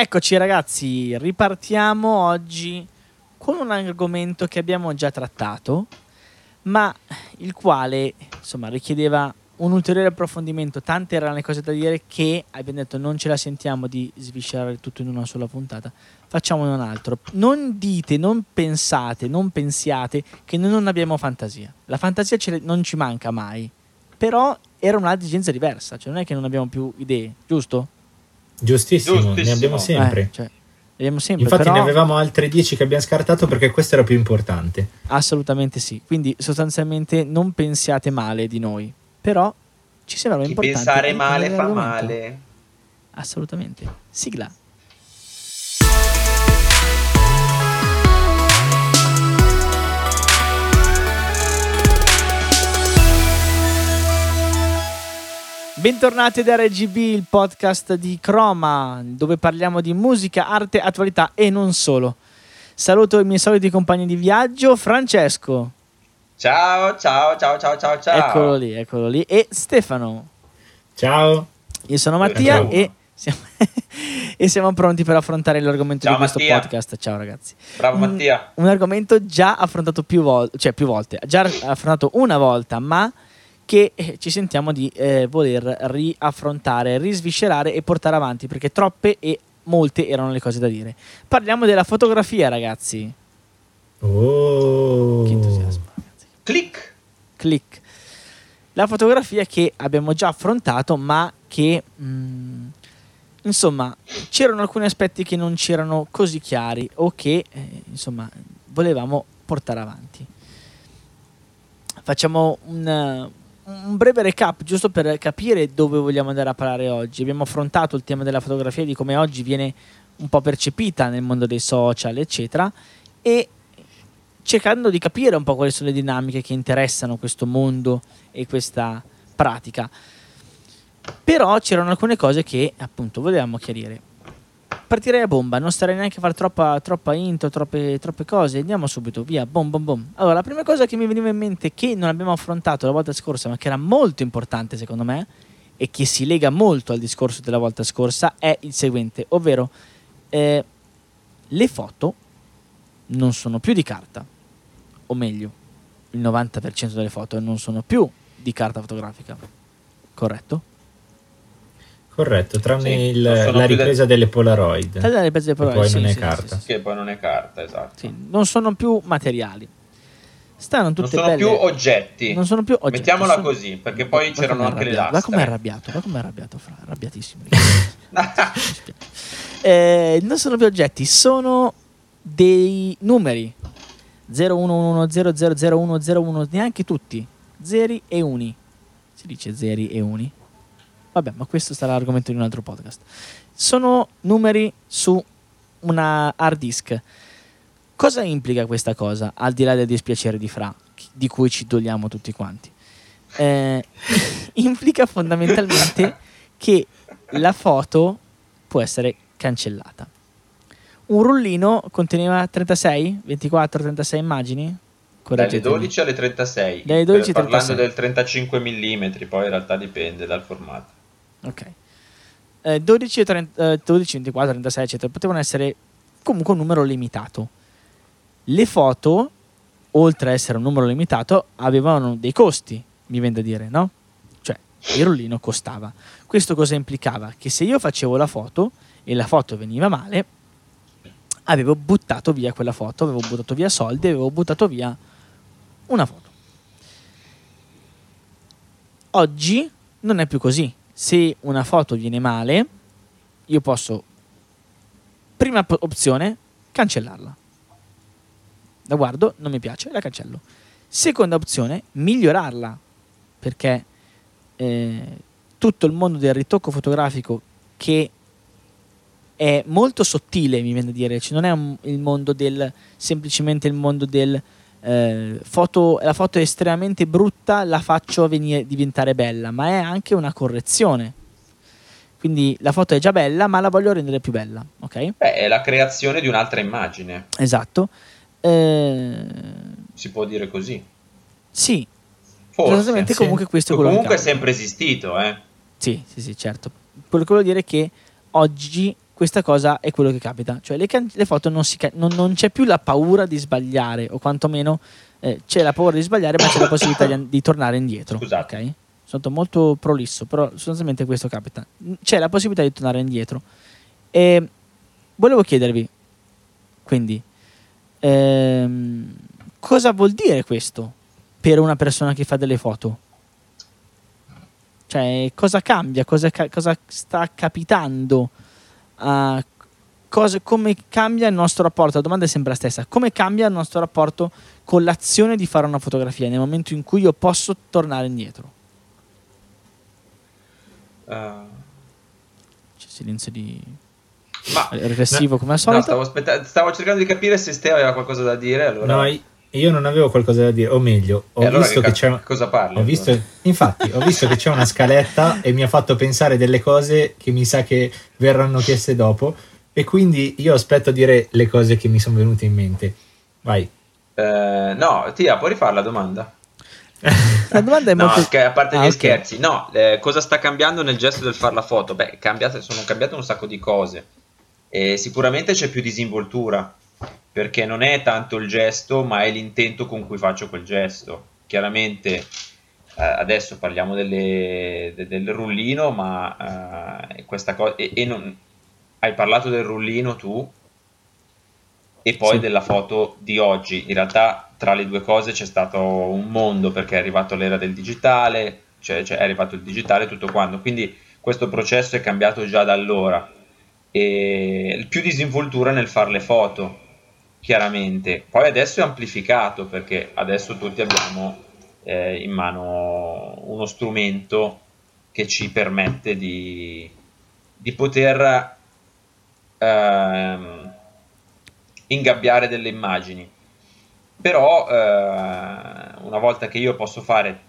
Eccoci ragazzi, ripartiamo oggi con un argomento che abbiamo già trattato, ma il quale insomma richiedeva un ulteriore approfondimento. Tante erano le cose da dire che abbiamo detto non ce la sentiamo di sviscerare tutto in una sola puntata. Facciamone un altro. Non dite, non pensate, non pensiate che noi non abbiamo fantasia. La fantasia ce non ci manca mai. Però era un'esigenza diversa, cioè non è che non abbiamo più idee, giusto? Giustissimo, Giustissimo. ne abbiamo sempre. Eh, cioè, abbiamo sempre Infatti però... ne avevamo altre 10 che abbiamo scartato perché questo era più importante. Assolutamente sì. Quindi sostanzialmente non pensiate male di noi, però ci sembrava Chi importante. Pensare male fa male. Assolutamente. Sigla. Bentornati ad RGB, il podcast di Croma, dove parliamo di musica, arte, attualità e non solo. Saluto i miei soliti compagni di viaggio, Francesco. Ciao, ciao, ciao, ciao, ciao, ciao. Eccolo lì, eccolo lì. E Stefano. Ciao. Io sono Mattia e siamo, e siamo, pronti per affrontare l'argomento ciao, di questo Mattia. podcast. Ciao ragazzi. Bravo Mattia. Un, un argomento già affrontato più volte, cioè più volte, già affrontato una volta, ma che eh, ci sentiamo di eh, voler riaffrontare, risviscerare e portare avanti, perché troppe e molte erano le cose da dire. Parliamo della fotografia, ragazzi. Oh. Che entusiasmo, ragazzi. Click. Click. La fotografia che abbiamo già affrontato, ma che... Mh, mm, insomma, c'erano alcuni aspetti che non c'erano così chiari o che, eh, insomma, volevamo portare avanti. Facciamo un, un breve recap giusto per capire dove vogliamo andare a parlare oggi. Abbiamo affrontato il tema della fotografia, di come oggi viene un po' percepita nel mondo dei social, eccetera, e cercando di capire un po' quali sono le dinamiche che interessano questo mondo e questa pratica. Però c'erano alcune cose che appunto volevamo chiarire partirei a bomba, non starei neanche a fare troppa, troppa intro, troppe, troppe cose. Andiamo subito, via, bom bom bom. Allora, la prima cosa che mi veniva in mente che non abbiamo affrontato la volta scorsa, ma che era molto importante secondo me, e che si lega molto al discorso della volta scorsa, è il seguente, ovvero eh, le foto non sono più di carta, o meglio, il 90% delle foto non sono più di carta fotografica, corretto? Corretto, tranne sì, il, la ripresa de... delle Polaroid. La ripresa delle Polaroid, poi sì, non è sì, carta. Che poi non è carta, esatto. non sono più materiali. Stanno tutte non sono belle. più oggetti. Non sono più oggetti. Mettiamola sono... così, perché poi va c'erano anche le lastre. Ma com'è arrabbiato, ma com'è arrabbiato, Fra, arrabbiatissimo. eh, non sono più oggetti, sono dei numeri. 0111 000101, neanche tutti. Zeri e uni. Si dice zeri e uni? Vabbè, ma questo sarà l'argomento di un altro podcast. Sono numeri su una hard disk. Cosa implica questa cosa, al di là del dispiacere di Fra, di cui ci togliamo tutti quanti? Eh, implica fondamentalmente che la foto può essere cancellata. Un rullino conteneva 36, 24, 36 immagini? Dalle 12 alle 36. Dalle 12 parlando 36. del 35 mm, poi in realtà dipende dal formato. Ok. Eh, 12, 30, eh, 12, 24, 36, eccetera, potevano essere comunque un numero limitato. Le foto, oltre a essere un numero limitato, avevano dei costi, mi viene da dire, no? Cioè, il rullino costava. Questo cosa implicava? Che se io facevo la foto e la foto veniva male, avevo buttato via quella foto, avevo buttato via soldi, avevo buttato via una foto. Oggi non è più così se una foto viene male, io posso, prima opzione, cancellarla. La guardo, non mi piace, la cancello. Seconda opzione, migliorarla, perché eh, tutto il mondo del ritocco fotografico che è molto sottile, mi viene a dire, cioè non è un, il mondo del semplicemente il mondo del eh, foto, la foto è estremamente brutta, la faccio venire, diventare bella, ma è anche una correzione. Quindi la foto è già bella, ma la voglio rendere più bella, ok? Beh, è la creazione di un'altra immagine. Esatto. Eh... Si può dire così. Sì. Forse. Sì. comunque questo è quello Comunque è sempre esistito, eh? Sì, sì, sì, certo. Quello che voglio dire è che oggi questa cosa è quello che capita. Cioè le, can- le foto non, ca- non, non, c'è più la paura di sbagliare, o quantomeno eh, c'è la paura di sbagliare, ma c'è la possibilità di, di tornare indietro. Scusate. Okay? Sono molto prolisso, però sostanzialmente questo capita. C'è la possibilità di tornare indietro. E volevo chiedervi, quindi, ehm, cosa vuol dire questo per una persona che fa delle foto? Cioè, cosa cambia? Cosa, cosa sta capitando? Uh, cosa, come cambia il nostro rapporto? La domanda è sempre la stessa. Come cambia il nostro rapporto con l'azione di fare una fotografia nel momento in cui io posso tornare indietro? Uh. C'è silenzio di... Ma, riflessivo no, come al solito. No, stavo, stavo, cercando di capire se Steve aveva qualcosa da dire. Allora... No, io non avevo qualcosa da dire, o meglio, ho allora visto che, che c'è. Cosa parli? Ho visto, infatti, ho visto che c'è una scaletta e mi ha fatto pensare delle cose che mi sa che verranno chieste dopo. E quindi io aspetto a dire le cose che mi sono venute in mente. Vai. Eh, no, Tia, puoi rifare la domanda? La domanda è no, molto... a parte gli ah, okay. scherzi, no, eh, cosa sta cambiando nel gesto del fare la foto? Beh, cambiate, sono cambiate un sacco di cose. E sicuramente c'è più disinvoltura perché non è tanto il gesto, ma è l'intento con cui faccio quel gesto. Chiaramente eh, adesso parliamo delle, de, del rullino, ma eh, questa cosa e, e non, hai parlato del rullino tu e poi sì. della foto di oggi. In realtà tra le due cose c'è stato un mondo perché è arrivato l'era del digitale, cioè, cioè è arrivato il digitale tutto quanto. Quindi questo processo è cambiato già da allora. E più disinvoltura nel fare le foto chiaramente. Poi adesso è amplificato perché adesso tutti abbiamo eh, in mano uno strumento che ci permette di, di poter ehm, ingabbiare delle immagini. Però eh, una volta che io posso fare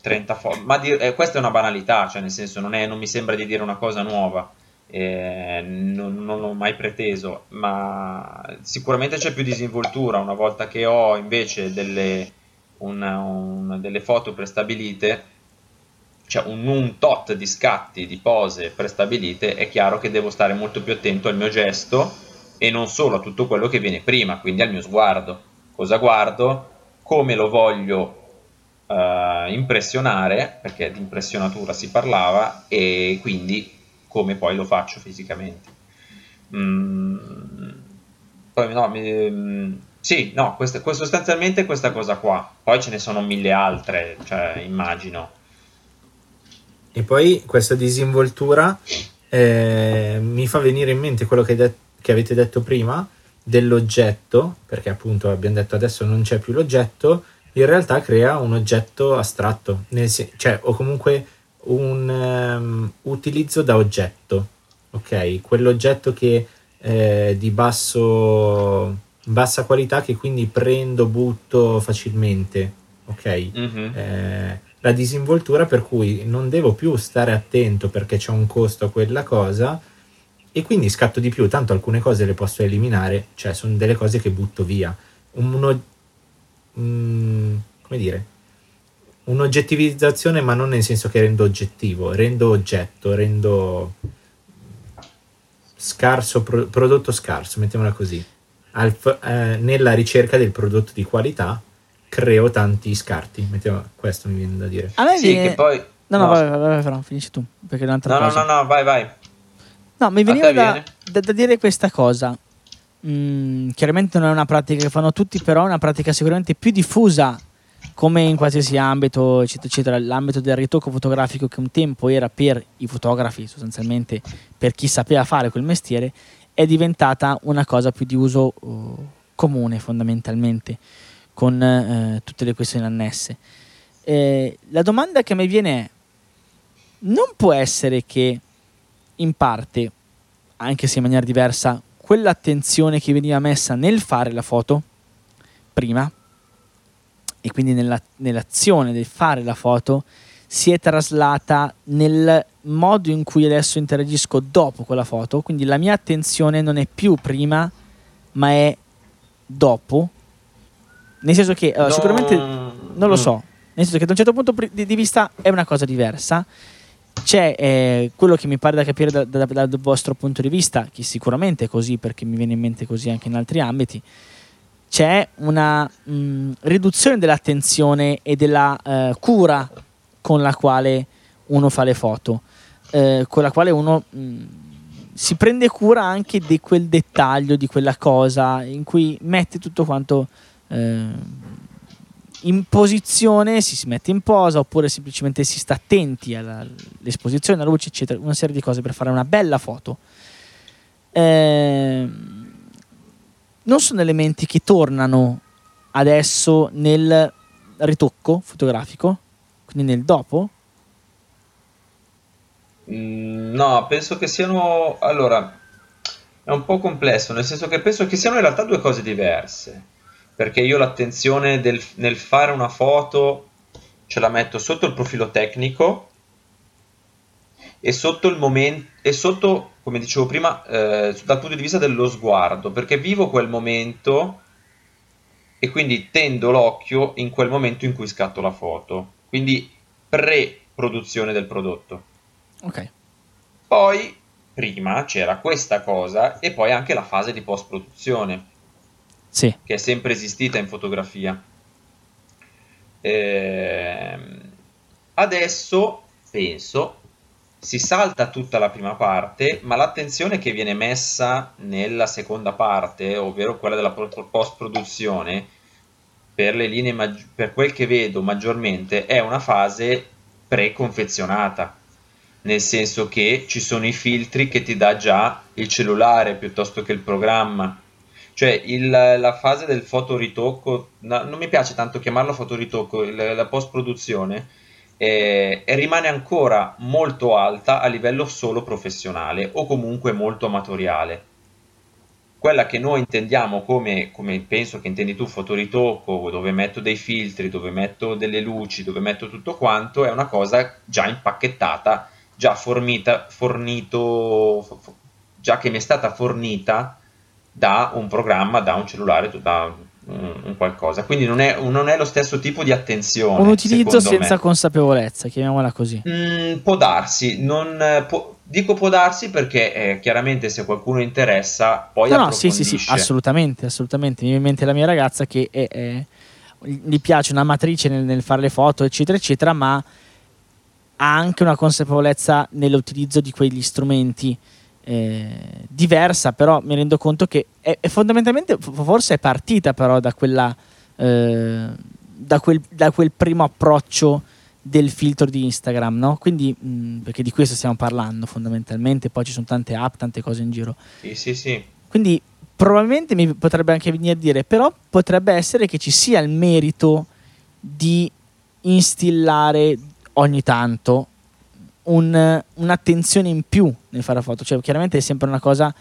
30 foto, ma di, eh, questa è una banalità, cioè nel senso non, è, non mi sembra di dire una cosa nuova eh, non, non l'ho mai preteso, ma sicuramente c'è più disinvoltura una volta che ho invece delle, una, una, delle foto prestabilite, cioè un, un tot di scatti, di pose prestabilite, è chiaro che devo stare molto più attento al mio gesto e non solo a tutto quello che viene prima, quindi al mio sguardo. Cosa guardo? Come lo voglio Uh, impressionare, perché di impressionatura si parlava, e quindi come poi lo faccio fisicamente. Mm, poi no, mi, mm, sì, no, questa, sostanzialmente questa cosa qua. Poi ce ne sono mille altre, cioè, immagino. E poi questa disinvoltura eh, mi fa venire in mente quello che, de- che avete detto prima dell'oggetto, perché appunto abbiamo detto adesso non c'è più l'oggetto, in realtà crea un oggetto astratto, sen- cioè, o comunque un um, utilizzo da oggetto, ok? Quell'oggetto che è di basso, bassa qualità che quindi prendo, butto facilmente, ok? Mm-hmm. Eh, la disinvoltura per cui non devo più stare attento perché c'è un costo a quella cosa e quindi scatto di più, tanto alcune cose le posso eliminare, cioè sono delle cose che butto via. Uno, mm, come dire, un'oggettivizzazione, ma non nel senso che rendo oggettivo, rendo oggetto, rendo scarso, pro, prodotto scarso, mettiamola così. Al, eh, nella ricerca del prodotto di qualità creo tanti scarti, mettiamo, questo mi viene da dire. A me sì, viene... che poi... No, no, no, vai, vai, vai, vai, finisci tu, perché un'altra no, cosa. No, no, no, vai, vai. No, mi veniva da, da, da, dire questa cosa. Mm, chiaramente non è una pratica che fanno tutti, però è una pratica sicuramente più diffusa come in qualsiasi ambito, eccetera, eccetera, l'ambito del ritocco fotografico che un tempo era per i fotografi, sostanzialmente per chi sapeva fare quel mestiere, è diventata una cosa più di uso uh, comune fondamentalmente, con uh, tutte le questioni annesse. Eh, la domanda che mi viene è, non può essere che in parte, anche se in maniera diversa, quell'attenzione che veniva messa nel fare la foto prima e quindi nella, nell'azione del fare la foto si è traslata nel modo in cui adesso interagisco dopo quella foto, quindi la mia attenzione non è più prima, ma è dopo. Nel senso che allora, no. sicuramente non lo mm. so, nel senso che da un certo punto di, di vista è una cosa diversa c'è eh, quello che mi pare da capire da, da, dal vostro punto di vista, che sicuramente è così perché mi viene in mente così anche in altri ambiti, c'è una mh, riduzione dell'attenzione e della eh, cura con la quale uno fa le foto, eh, con la quale uno mh, si prende cura anche di quel dettaglio, di quella cosa in cui mette tutto quanto eh, in posizione, si, si mette in posa oppure semplicemente si sta attenti all'esposizione, alla luce, eccetera, una serie di cose per fare una bella foto. Eh, non sono elementi che tornano adesso nel ritocco fotografico, quindi nel dopo? Mm, no, penso che siano... Allora, è un po' complesso, nel senso che penso che siano in realtà due cose diverse perché io l'attenzione del, nel fare una foto ce la metto sotto il profilo tecnico e sotto il momento e sotto come dicevo prima eh, dal punto di vista dello sguardo perché vivo quel momento e quindi tendo l'occhio in quel momento in cui scatto la foto quindi pre-produzione del prodotto ok poi prima c'era questa cosa e poi anche la fase di post produzione sì. che è sempre esistita in fotografia. Eh, adesso penso si salta tutta la prima parte, ma l'attenzione che viene messa nella seconda parte, ovvero quella della post produzione, per le linee maggi- per quel che vedo maggiormente, è una fase preconfezionata, nel senso che ci sono i filtri che ti dà già il cellulare piuttosto che il programma. Cioè il, la fase del fotoritocco, no, non mi piace tanto chiamarlo fotoritocco, il, la post eh, rimane ancora molto alta a livello solo professionale o comunque molto amatoriale. Quella che noi intendiamo come, come penso che intendi tu, fotoritocco, dove metto dei filtri, dove metto delle luci, dove metto tutto quanto, è una cosa già impacchettata, già fornita, fornito, già che mi è stata fornita da un programma, da un cellulare, da un, un qualcosa. Quindi non è, non è, lo stesso tipo di attenzione. Un utilizzo senza me. consapevolezza, chiamiamola così. Mm, può darsi, non, può, dico può darsi perché eh, chiaramente se qualcuno interessa poi no, no, sì, sì, sì, assolutamente, assolutamente. Mi viene in mente la mia ragazza che è, è, gli piace una matrice nel, nel fare le foto, eccetera, eccetera, ma ha anche una consapevolezza nell'utilizzo di quegli strumenti eh, diversa, però mi rendo conto che è, è fondamentalmente forse è partita però da quella eh, da, quel, da, quel, primo approccio del filtro di Instagram, no? Quindi, mh, perché di questo stiamo parlando fondamentalmente, poi ci sono tante app, tante cose in giro. Sì, sì, sì. Quindi probabilmente mi potrebbe anche venire a dire, però potrebbe essere che ci sia il merito di instillare ogni tanto un, un'attenzione in più nel fare la foto. Cioè, chiaramente è sempre una cosa,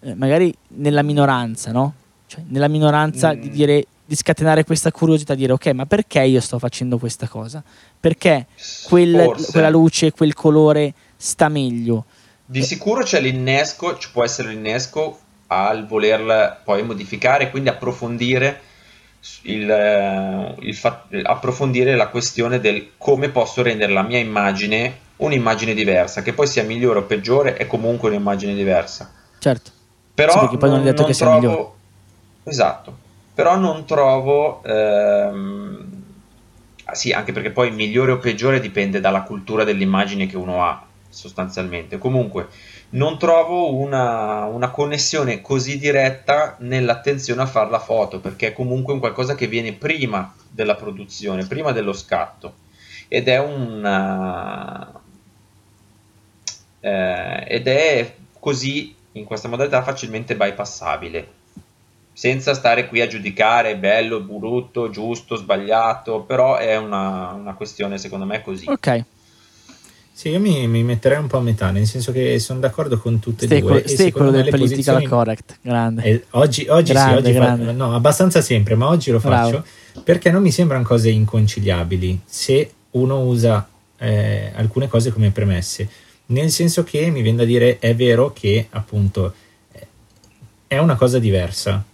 eh, magari nella minoranza, no? Cioè, nella minoranza mm. di dire di scatenare questa curiosità, dire ok, ma perché io sto facendo questa cosa? Perché quel, quella luce, quel colore sta meglio? Di sicuro c'è l'innesco, ci può essere l'innesco al volerla poi modificare, quindi approfondire il, eh, il fa- approfondire la questione del come posso rendere la mia immagine un'immagine diversa, che poi sia migliore o peggiore, è comunque un'immagine diversa. Certo. Però sì, perché poi non, non detto non che trovo... sia migliore. Esatto. Però non trovo... Ehm... Ah, sì, anche perché poi migliore o peggiore dipende dalla cultura dell'immagine che uno ha, sostanzialmente. Comunque, non trovo una, una, connessione così diretta nell'attenzione a fare la foto, perché è comunque un qualcosa che viene prima della produzione, prima dello scatto. Ed è una, eh, ed è così in questa modalità facilmente bypassabile senza stare qui a giudicare bello, brutto, giusto, sbagliato, però è una, una questione secondo me così. Ok. Sì, io mi, mi, metterei un po' a metà, nel senso che sono d'accordo con tutte e due. Stai quello del political posizioni... correct, grande. Eh, oggi, oggi grande, sì, oggi grande. Fa... no, abbastanza sempre, ma oggi lo faccio Bravo. perché non mi sembrano cose inconciliabili se uno usa eh, alcune cose come premesse nel senso che mi viene da dire è vero che appunto è una cosa diversa.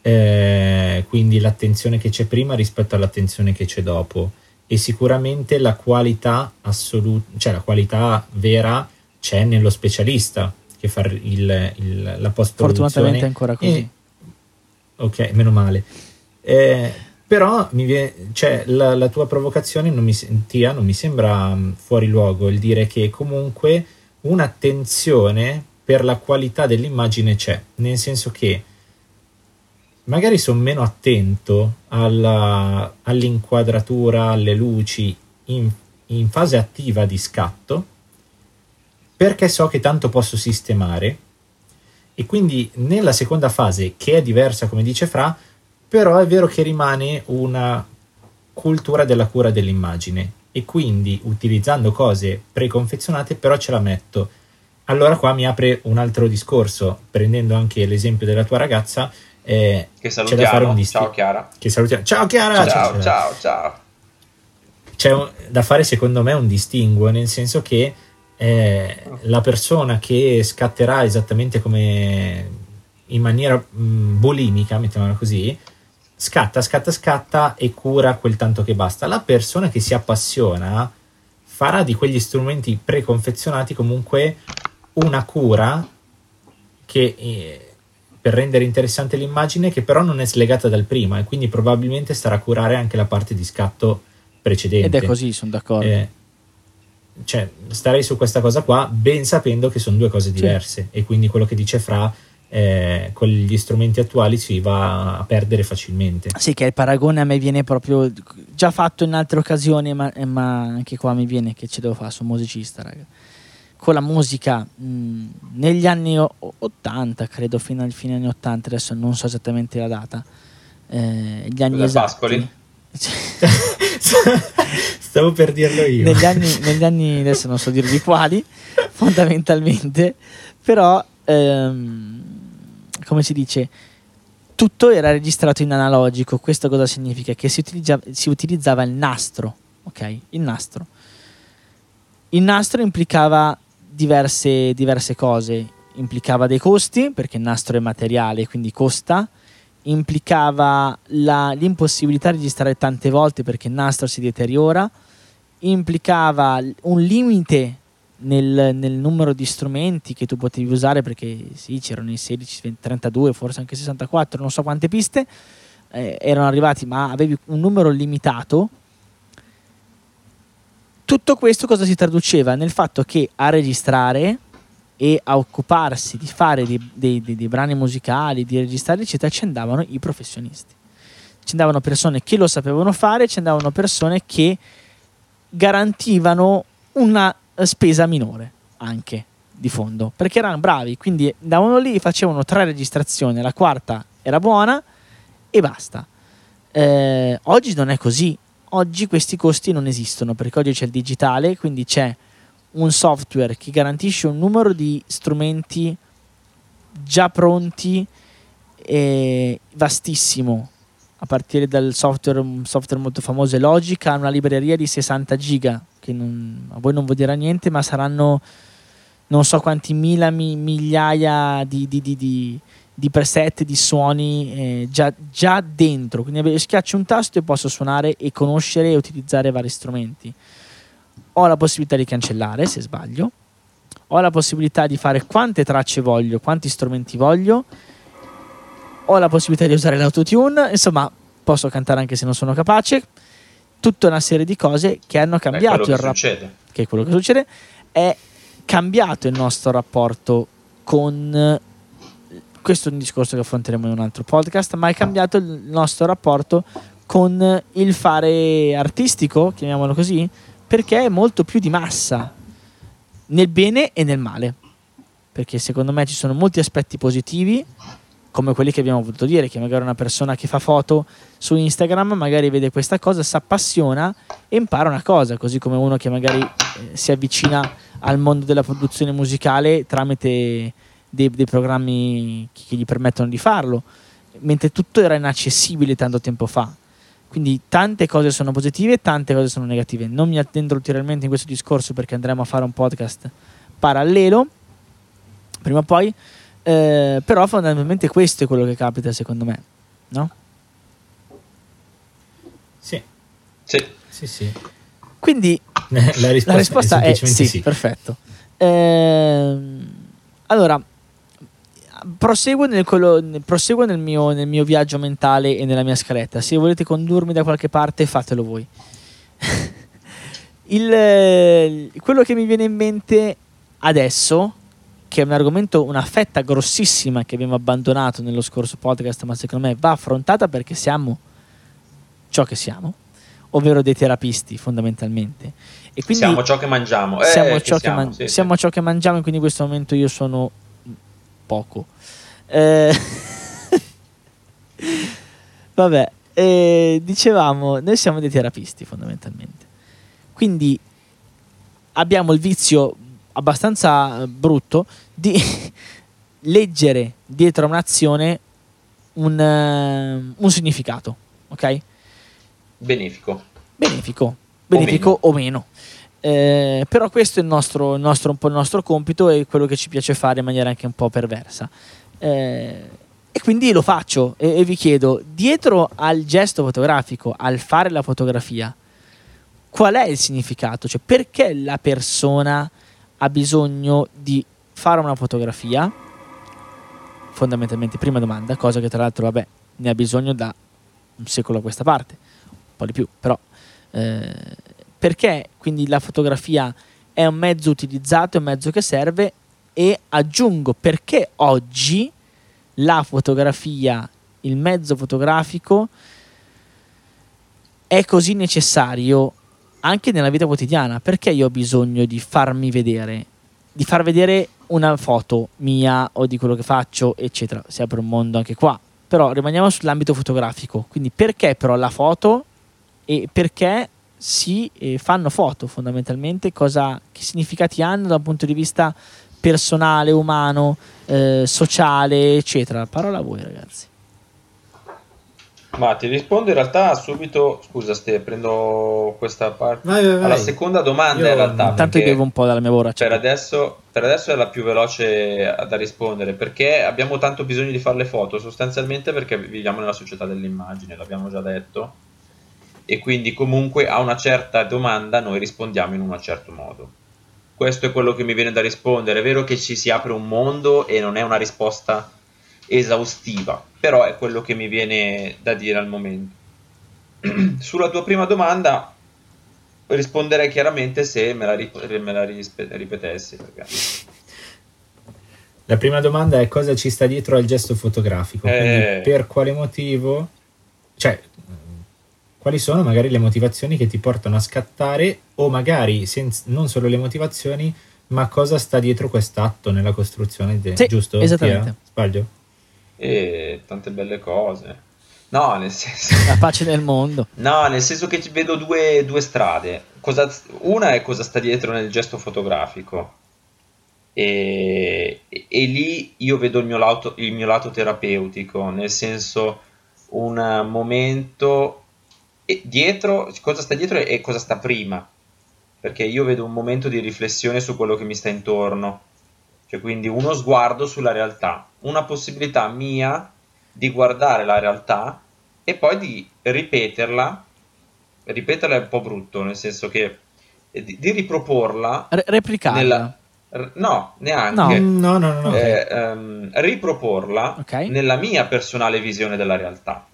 Eh, quindi l'attenzione che c'è prima rispetto all'attenzione che c'è dopo. e sicuramente la qualità assoluta, cioè la qualità vera c'è nello specialista che fa il, il, la post Fortunatamente è ancora così. E, ok, meno male. Eh, però viene, cioè, la, la, tua provocazione non mi, tia, non mi sembra mm, fuori luogo il dire che comunque un'attenzione per la qualità dell'immagine c'è, nel senso che magari sono meno attento alla, all'inquadratura, alle luci in, in fase attiva di scatto, perché so che tanto posso sistemare. E quindi nella seconda fase, che è diversa come dice Fra, però è vero che rimane una cultura della cura dell'immagine e quindi utilizzando cose preconfezionate però ce la metto. Allora qua mi apre un altro discorso, prendendo anche l'esempio della tua ragazza, eh, che salutiamo, c'è da fare un disti- ciao Chiara. Che salutiamo. Ciao Chiara! Ciao, ciao, ciao. ciao. C'è un, da fare secondo me un distinguo, nel senso che eh, la persona che scatterà esattamente come in maniera mh, mm, bulimica, mettiamola così, scatta, scatta, scatta e cura quel tanto che basta. La persona che si appassiona farà di quegli strumenti preconfezionati comunque una cura che eh, per rendere interessante l'immagine che però non è slegata dal prima e quindi probabilmente starà a curare anche la parte di scatto precedente. Ed è così, sono d'accordo. Eh, cioè, starei su questa cosa qua ben sapendo che sono due cose diverse sì. e quindi quello che dice Fra eh, con gli strumenti attuali si va a perdere facilmente. Sì, che il paragone a me viene proprio già fatto in altre occasioni, ma, eh, ma anche qua mi viene che ce devo fare, sono musicista, raga. Con la musica mh, negli anni 80, credo fino ai fine anni 80, adesso non so esattamente la data. Eh, gli anni esatti. Pascoli? Stavo per dirlo io. Negli anni, negli anni, adesso non so dirvi quali, fondamentalmente, però ehm, come si dice, tutto era registrato in analogico. Questo cosa significa? Che si, utilizza, si utilizzava il nastro, ok? Il nastro. Il nastro implicava diverse, diverse cose. Implicava dei costi, perché il nastro è materiale, quindi costa. Implicava la, l'impossibilità di registrare tante volte perché il nastro si deteriora. Implicava un limite nel, nel, numero di strumenti che tu potevi usare, perché sì, c'erano i 16, 20, 32, forse anche 64, non so quante piste eh, erano arrivati, ma avevi un numero limitato. Tutto questo cosa si traduceva? Nel fatto che a registrare e a occuparsi di fare dei, dei, dei, dei brani musicali, di registrare, eccetera, ci andavano i professionisti. Ci andavano persone che lo sapevano fare, ci andavano persone che garantivano una spesa minore anche di fondo. Perché erano bravi quindi andavano lì facevano tre registrazioni la quarta era buona e basta. Eh, oggi non è così. Oggi questi costi non esistono perché oggi c'è il digitale quindi c'è un software che garantisce un numero di strumenti già pronti e vastissimo a partire dal software, un software molto famoso è Logic ha una libreria di 60 giga che non, a voi non vuol dire niente, ma saranno non so quanti mila mi, migliaia di, di, di, di, preset, di suoni eh, già, già, dentro. Quindi schiaccio un tasto e posso suonare e conoscere e utilizzare vari strumenti. Ho la possibilità di cancellare se sbaglio, ho la possibilità di fare quante tracce voglio, quanti strumenti voglio, ho la possibilità di usare l'autotune, insomma posso cantare anche se non sono capace tutta una serie di cose che hanno cambiato il rapporto. Che è quello che succede. È cambiato il nostro rapporto con. Questo è un discorso che affronteremo in un altro podcast, ma è cambiato il nostro rapporto con il fare artistico, chiamiamolo così, perché è molto più di massa, nel bene e nel male. Perché secondo me ci sono molti aspetti positivi come quelli che abbiamo voluto dire, che magari una persona che fa foto su Instagram magari vede questa cosa, si appassiona e impara una cosa, così come uno che magari eh, si avvicina al mondo della produzione musicale tramite dei, dei programmi che gli permettono di farlo, mentre tutto era inaccessibile tanto tempo fa. Quindi tante cose sono positive e tante cose sono negative. Non mi attendo ulteriormente in questo discorso perché andremo a fare un podcast parallelo prima o poi eh, però fondamentalmente questo è quello che capita secondo me, no? Sì. Sì. Sì, sì. Quindi La risposta, la risposta è è, sì, sì. perfetto. Ehm, allora, proseguo, nel, quello- nel- proseguo nel, mio, nel mio viaggio mentale e nella mia scaletta. Se volete condurmi da qualche parte, fatelo voi. Il, eh, quello che mi viene in mente adesso, che è un argomento, una fetta grossissima che abbiamo abbandonato nello scorso podcast, ma secondo me va affrontata perché siamo ciò che siamo, ovvero dei terapisti fondamentalmente. E quindi siamo ciò che mangiamo. Eh, siamo, che ciò, che siamo, man- sì, sì. siamo ciò che mangiamo e quindi in questo momento io sono poco. Eh, Vabbè, eh, dicevamo, noi siamo dei terapisti fondamentalmente. Quindi abbiamo il vizio abbastanza eh, brutto di leggere dietro a un'azione un, eh, un significato, ok? Benefico. benefico, benefico o meno. Eh, però questo è il nostro, il nostro- un po' il nostro compito e quello che ci piace fare in maniera anche un po' perversa. Eh, e quindi lo faccio e, e vi chiedo, dietro al gesto fotografico, al fare la fotografia, qual è il significato? Cioè perché la persona ha bisogno di fare una fotografia? Fondamentalmente, prima domanda, cosa che tra l'altro, vabbè, ne ha bisogno da un secolo a questa parte, un po' di più, però eh, perché quindi la fotografia è un mezzo utilizzato, è un mezzo che serve e aggiungo perché oggi la fotografia, il mezzo fotografico è così necessario anche nella vita quotidiana, perché io ho bisogno di farmi vedere, di far vedere una foto mia o di quello che faccio, eccetera. Si apre un mondo anche qua. Però rimaniamo sull'ambito fotografico. Quindi perché però la foto e perché si eh, fanno foto fondamentalmente, cosa, che significati hanno da un punto di vista personale, umano, eh, sociale, eccetera. Parola a voi ragazzi. Ma ti rispondo in realtà subito. Scusa, Ste, prendo questa parte. Vai, vai, vai. Alla seconda domanda, Io- in realtà. Intanto bevo un po' dalla mia borraccia. per, adesso, per adesso è la più veloce da rispondere perché abbiamo tanto bisogno di fare le foto, sostanzialmente perché viviamo nella società dell'immagine, l'abbiamo già detto. E quindi, comunque, a una certa domanda noi rispondiamo in un certo modo. Questo è quello che mi viene da rispondere. È vero che ci si apre un mondo e non è una risposta esaustiva, però è quello che mi viene da dire al momento. Sulla tua prima domanda risponderei chiaramente se me la, rip- me la rispe- ripetessi. Perché... La prima domanda è cosa ci sta dietro al gesto fotografico, Eh. quindi per quale motivo, cioè quali sono magari le motivazioni che ti portano a scattare o magari senz- non solo le motivazioni, ma cosa sta dietro quest'atto nella costruzione, de- Sì, giusto? esattamente. Pia? Sbaglio? E tante belle cose. No, nel senso... La pace nel mondo. No, nel senso che vedo due, due strade. Cosa- una è cosa sta dietro nel gesto fotografico. E, e- e lì io vedo il mio, lato, il mio lato terapeutico, nel senso un momento e dietro, cosa sta dietro e cosa sta prima. Perché io vedo un momento di riflessione su quello che mi sta intorno. Cioè, quindi uno sguardo sulla realtà, una possibilità mia di guardare la realtà e poi di ripeterla. Ripeterla è un po' brutto, nel senso che eh, di, di riproporla Re- replicarla. nella, r- no, neanche. No, no, no, no. Eh, ehm, riproporla Ok. nella mia personale visione della realtà.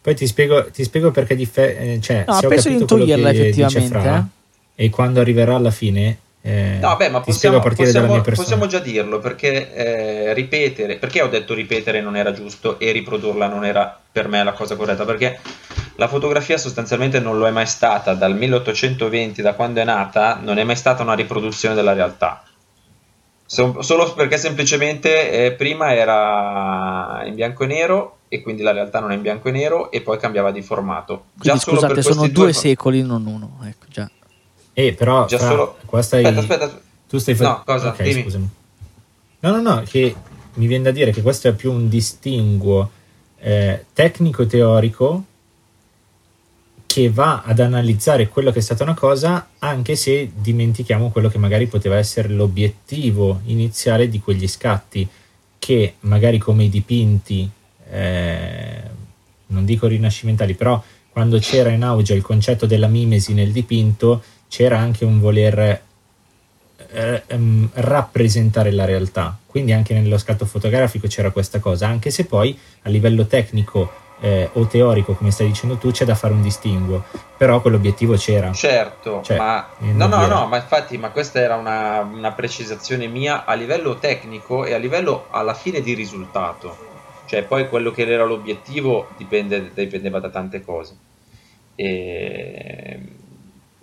Poi ti spiego, ti spiego perché diffe- eh, cioè, No, se ho penso di capito quello intuirla che dice effettivamente, Fra, e quando arriverà alla fine eh, No, beh, ma possiamo, possiamo- possiamo già dirlo perché eh, ripetere, perché ho detto ripetere non era giusto e riprodurla non era per me la cosa corretta? Perché la fotografia sostanzialmente non lo è mai stata dal 1820, da quando è nata, non è mai stata una riproduzione della realtà. So- solo perché semplicemente eh, prima era in bianco e nero e quindi la realtà non è in bianco e nero e poi cambiava di formato. Quindi solo scusate, per sono due due- secoli, non uno. Ecco, già. Eh, però Già Fra, solo- qua stai... Aspetta, aspetta, Tu stai No, cosa? Ok, Dimmi. scusami. No, no, no, che mi viene da dire che questo è più un distinguo eh, tecnico-teorico che va ad analizzare quello che è stata una cosa, anche se dimentichiamo quello che magari poteva essere l'obiettivo iniziale di quegli scatti, che magari come i dipinti, eh, non dico rinascimentali, però quando c'era in auge il concetto della mimesi nel dipinto, c'era anche un voler eh, um, rappresentare la realtà. Quindi anche nello scatto fotografico c'era questa cosa, anche se poi a livello tecnico eh, o teorico, come stai dicendo tu, c'è da fare un distinguo, però quell'obiettivo c'era. Certo, cioè, ma no, no, no, ma infatti, ma questa era una, una, precisazione mia a livello tecnico e a livello alla fine di risultato. Cioè, poi quello che era l'obiettivo dipende, dipendeva da tante cose. E,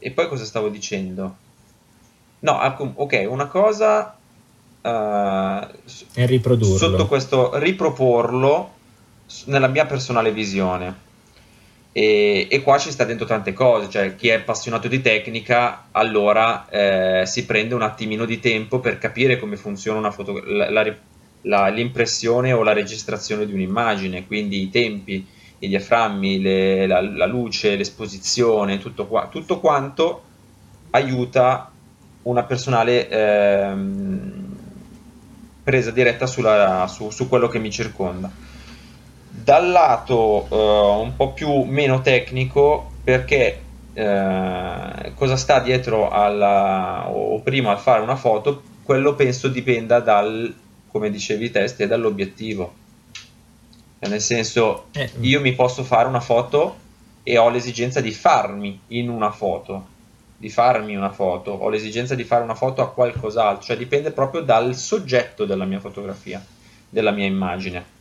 e poi cosa stavo dicendo? No, ok, una cosa... Uh, e riprodurlo. Sotto questo riproporlo nella mia personale visione. E, e, qua ci sta dentro tante cose, cioè chi è appassionato di tecnica allora eh, si prende un attimino di tempo per capire come funziona una foto, la, la, la, l'impressione o la registrazione di un'immagine, quindi i tempi, i diaframmi, le, la, la, luce, l'esposizione, tutto, qua, tutto quanto aiuta una personale ehm, presa diretta sulla, su, su quello che mi circonda. Dal lato uh, un po' più meno tecnico perché uh, cosa sta dietro alla, o prima al fare una foto quello penso dipenda dal come dicevi te dall'obiettivo nel senso eh. io mi posso fare una foto e ho l'esigenza di farmi in una foto di farmi una foto ho l'esigenza di fare una foto a qualcos'altro cioè dipende proprio dal soggetto della mia fotografia della mia immagine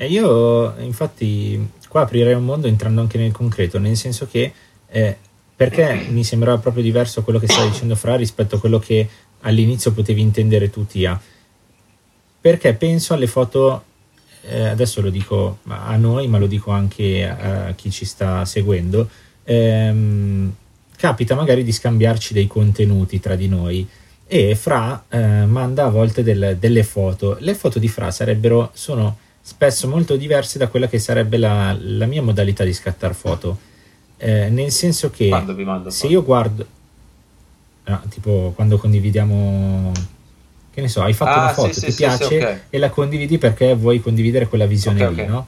e io infatti qua aprirei un mondo entrando anche nel concreto, nel senso che eh, perché mi sembrava proprio diverso quello che stavi dicendo Fra rispetto a quello che all'inizio potevi intendere tu Tia. Perché penso alle foto, eh, adesso lo dico a noi, ma lo dico anche a chi ci sta seguendo, ehm, capita magari di scambiarci dei contenuti tra di noi e Fra eh, manda a volte del, delle foto. Le foto di Fra sarebbero, sono spesso molto diverse da quella che sarebbe la, la mia modalità di scattare foto. Eh, nel senso che se io guardo, ah, tipo quando condividiamo, che ne so, hai fatto ah, una foto, sì, ti sì, piace sì, okay. e la condividi perché vuoi condividere quella visione okay, lì, okay. no?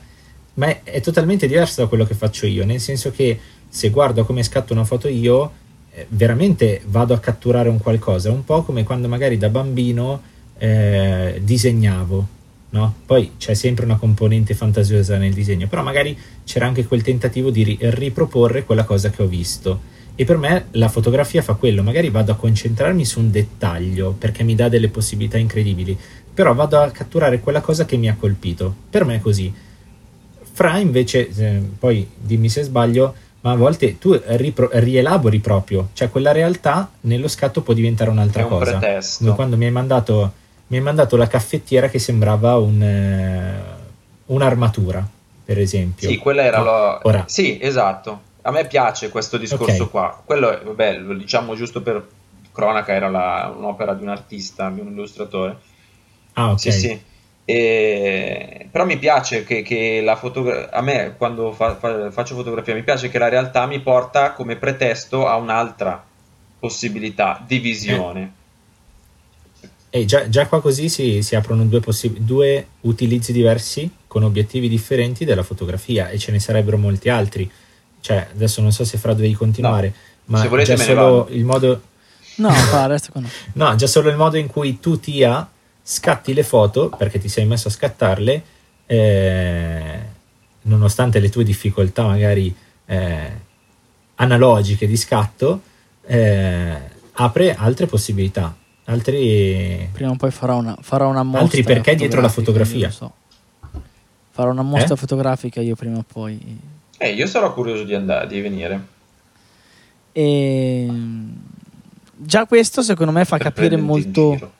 Ma è, è, totalmente diverso da quello che faccio io, nel senso che se guardo come scatto una foto io, eh, veramente vado a catturare un qualcosa, un po' come quando magari da bambino eh, disegnavo no? Poi c'è sempre una componente fantasiosa nel disegno, però magari c'era anche quel tentativo di ri- riproporre quella cosa che ho visto. E per me la fotografia fa quello, magari vado a concentrarmi su un dettaglio perché mi dà delle possibilità incredibili, però vado a catturare quella cosa che mi ha colpito. Per me è così. Fra invece, eh, poi dimmi se sbaglio, ma a volte tu ripro- rielabori proprio, cioè quella realtà nello scatto può diventare un'altra è un cosa. Pretesto. Quando mi hai mandato mi hai mandato la caffettiera che sembrava un, eh, un'armatura, per esempio. Sì, quella era la... Ora. Sì, esatto. A me piace questo discorso okay. qua. Quello, vabbè, lo diciamo giusto per cronaca, era la, un'opera di un artista, di un illustratore. Ah, ok. Sì, sì. E... però mi piace che, che la fotografia a me quando fa, fa, faccio fotografia mi piace che la realtà mi porta come pretesto a un'altra possibilità di visione eh e già, già, qua così si, si aprono due, possib- due, utilizzi diversi con obiettivi differenti della fotografia e ce ne sarebbero molti altri. Cioè, adesso non so se Fra devi continuare, no. ma già solo il modo... No, fa, resto con no, già solo il modo in cui tu Tia scatti le foto, perché ti sei messo a scattarle, eh, nonostante le tue difficoltà magari eh, analogiche di scatto, eh, apre altre possibilità altri prima o poi farò una, farò una mostra altri perché dietro la fotografia so. farò una mostra eh? fotografica io prima o poi eh, io sarò curioso di andare di venire. E già questo secondo me fa per capire molto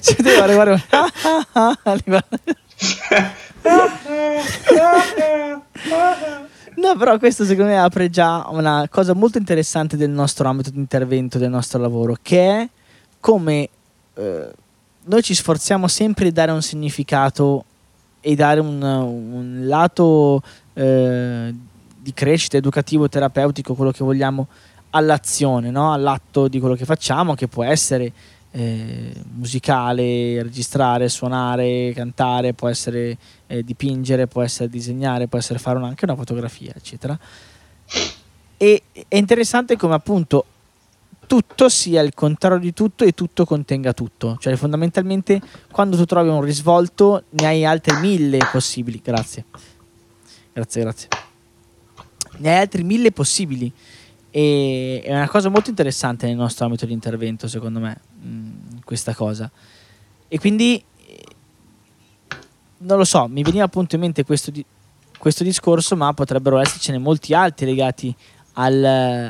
cioè, devo arrivare No, però questo secondo me apre già una cosa molto interessante del nostro ambito di intervento, del nostro lavoro, che è come eh, noi ci sforziamo sempre di dare un significato e dare un, un lato eh, di crescita educativo, terapeutico, quello che vogliamo, all'azione, no? all'atto di quello che facciamo, che può essere eh, musicale, registrare, suonare, cantare, può essere eh, dipingere, può essere disegnare, può essere fare anche una fotografia, eccetera. E è interessante come appunto tutto sia il contrario di tutto e tutto contenga tutto. Cioè, fondamentalmente, quando tu trovi un risvolto, ne hai altri mille possibili. Grazie. Grazie, grazie. Ne hai altri mille possibili. E è una cosa molto interessante nel nostro ambito di intervento, secondo me, mh, questa cosa. E quindi, non lo so, mi veniva appunto in mente questo, di- questo discorso, ma potrebbero essercene molti altri legati al,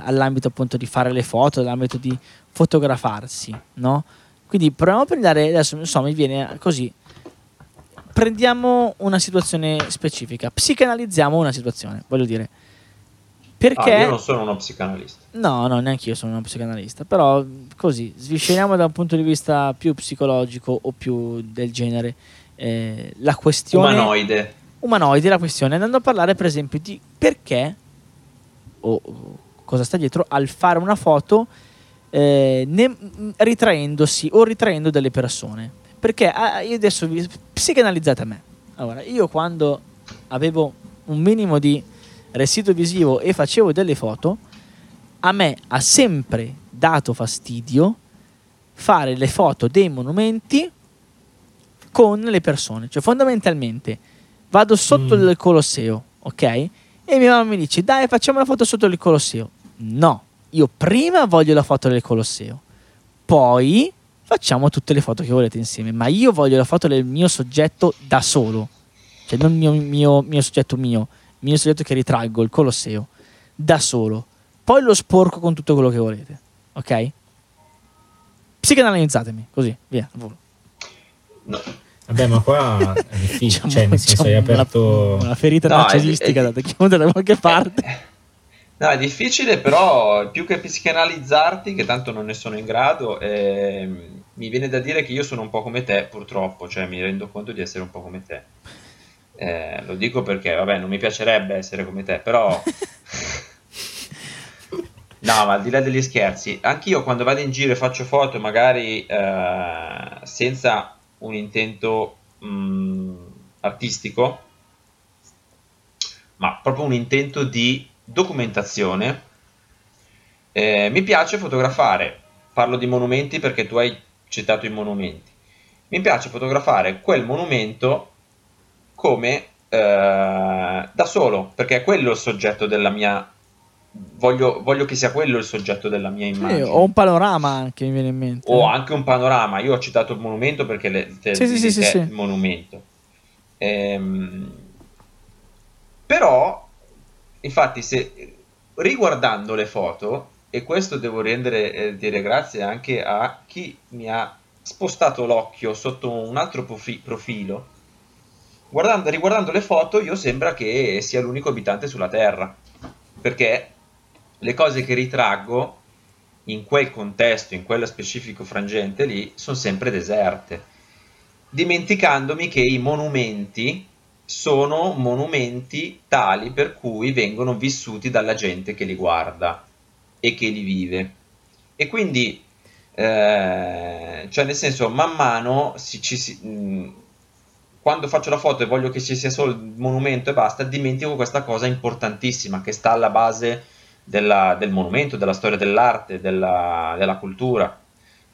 all'ambito appunto di fare le foto, all'ambito di fotografarsi, no? Quindi proviamo a prendere, adesso so, mi viene così, prendiamo una situazione specifica, psicanalizziamo una situazione, voglio dire. Perché... Ah, io non sono uno psicanalista. No, no, neanche io sono uno psicanalista, però così, svisceriamo da un punto di vista più psicologico o più del genere eh, la questione... Umanoide. Umanoide, la questione, andando a parlare per esempio di perché o cosa sta dietro al fare una foto eh, ne, ritraendosi o ritraendo delle persone. Perché ah, io adesso vi psicanalizzate a me. Allora, io quando avevo un minimo di residuo visivo e facevo delle foto, a me ha sempre dato fastidio fare le foto dei monumenti con le persone. Cioè, fondamentalmente, vado sotto mm. il Colosseo, ok? E mia mamma mi dice, dai, facciamo la foto sotto il Colosseo. No, io prima voglio la foto del Colosseo, poi facciamo tutte le foto che volete insieme, ma io voglio la foto del mio soggetto da solo, cioè non mio, mio, mio soggetto mio, il mio soggetto che ritraggo, il Colosseo, da solo. Poi lo sporco con tutto quello che volete, ok? Psicanalizzatemi, così, via, volo. No. Vabbè, ma qua è difficile, diciamo, cioè, nel senso hai aperto... Una, una ferita no, narcisistica da chiudere da qualche parte. No, è difficile, però più che psicanalizzarti, che tanto non ne sono in grado, eh, mi viene da dire che io sono un po' come te, purtroppo, cioè mi rendo conto di essere un po' come te. Eh, lo dico perché, vabbè, non mi piacerebbe essere come te, però... No, ma al di là degli scherzi, anch'io quando vado in giro e faccio foto, magari eh, senza un intento mh, artistico, ma proprio un intento di documentazione. Eh, mi piace fotografare, parlo di monumenti perché tu hai citato i monumenti. Mi piace fotografare quel monumento come eh, da solo, perché è quello il soggetto della mia Voglio, voglio, che sia quello il soggetto della mia immagine. Sì, o un panorama anche mi viene in mente. O anche un panorama. Io ho citato il monumento perché le, te, sì, sì, sì, il monumento. Ehm, però, infatti, se riguardando le foto, e questo devo rendere eh, dire grazie anche a chi mi ha spostato l'occhio sotto un altro profi- profilo. Guardando, riguardando le foto, io sembra che sia l'unico abitante sulla Terra. Perché le cose che ritraggo in quel contesto, in quello specifico frangente lì, sono sempre deserte, dimenticandomi che i monumenti sono monumenti tali per cui vengono vissuti dalla gente che li guarda e che li vive. E quindi, eh, cioè nel senso, man mano, si, ci, si, mh, quando faccio la foto e voglio che ci sia solo il monumento e basta, dimentico questa cosa importantissima che sta alla base della, del monumento, della storia dell'arte, della, della cultura.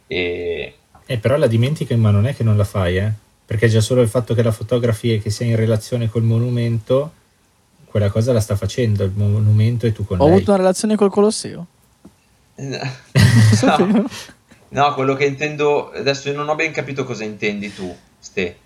E... Eh, però la dimentichi, ma non è che non la fai, eh? perché già solo il fatto che la fotografia e che sia in relazione col monumento, quella cosa la sta facendo il monumento e tu con Ho lei. avuto una relazione col Colosseo. no. no, quello che intendo adesso non ho ben capito cosa intendi tu, Ste.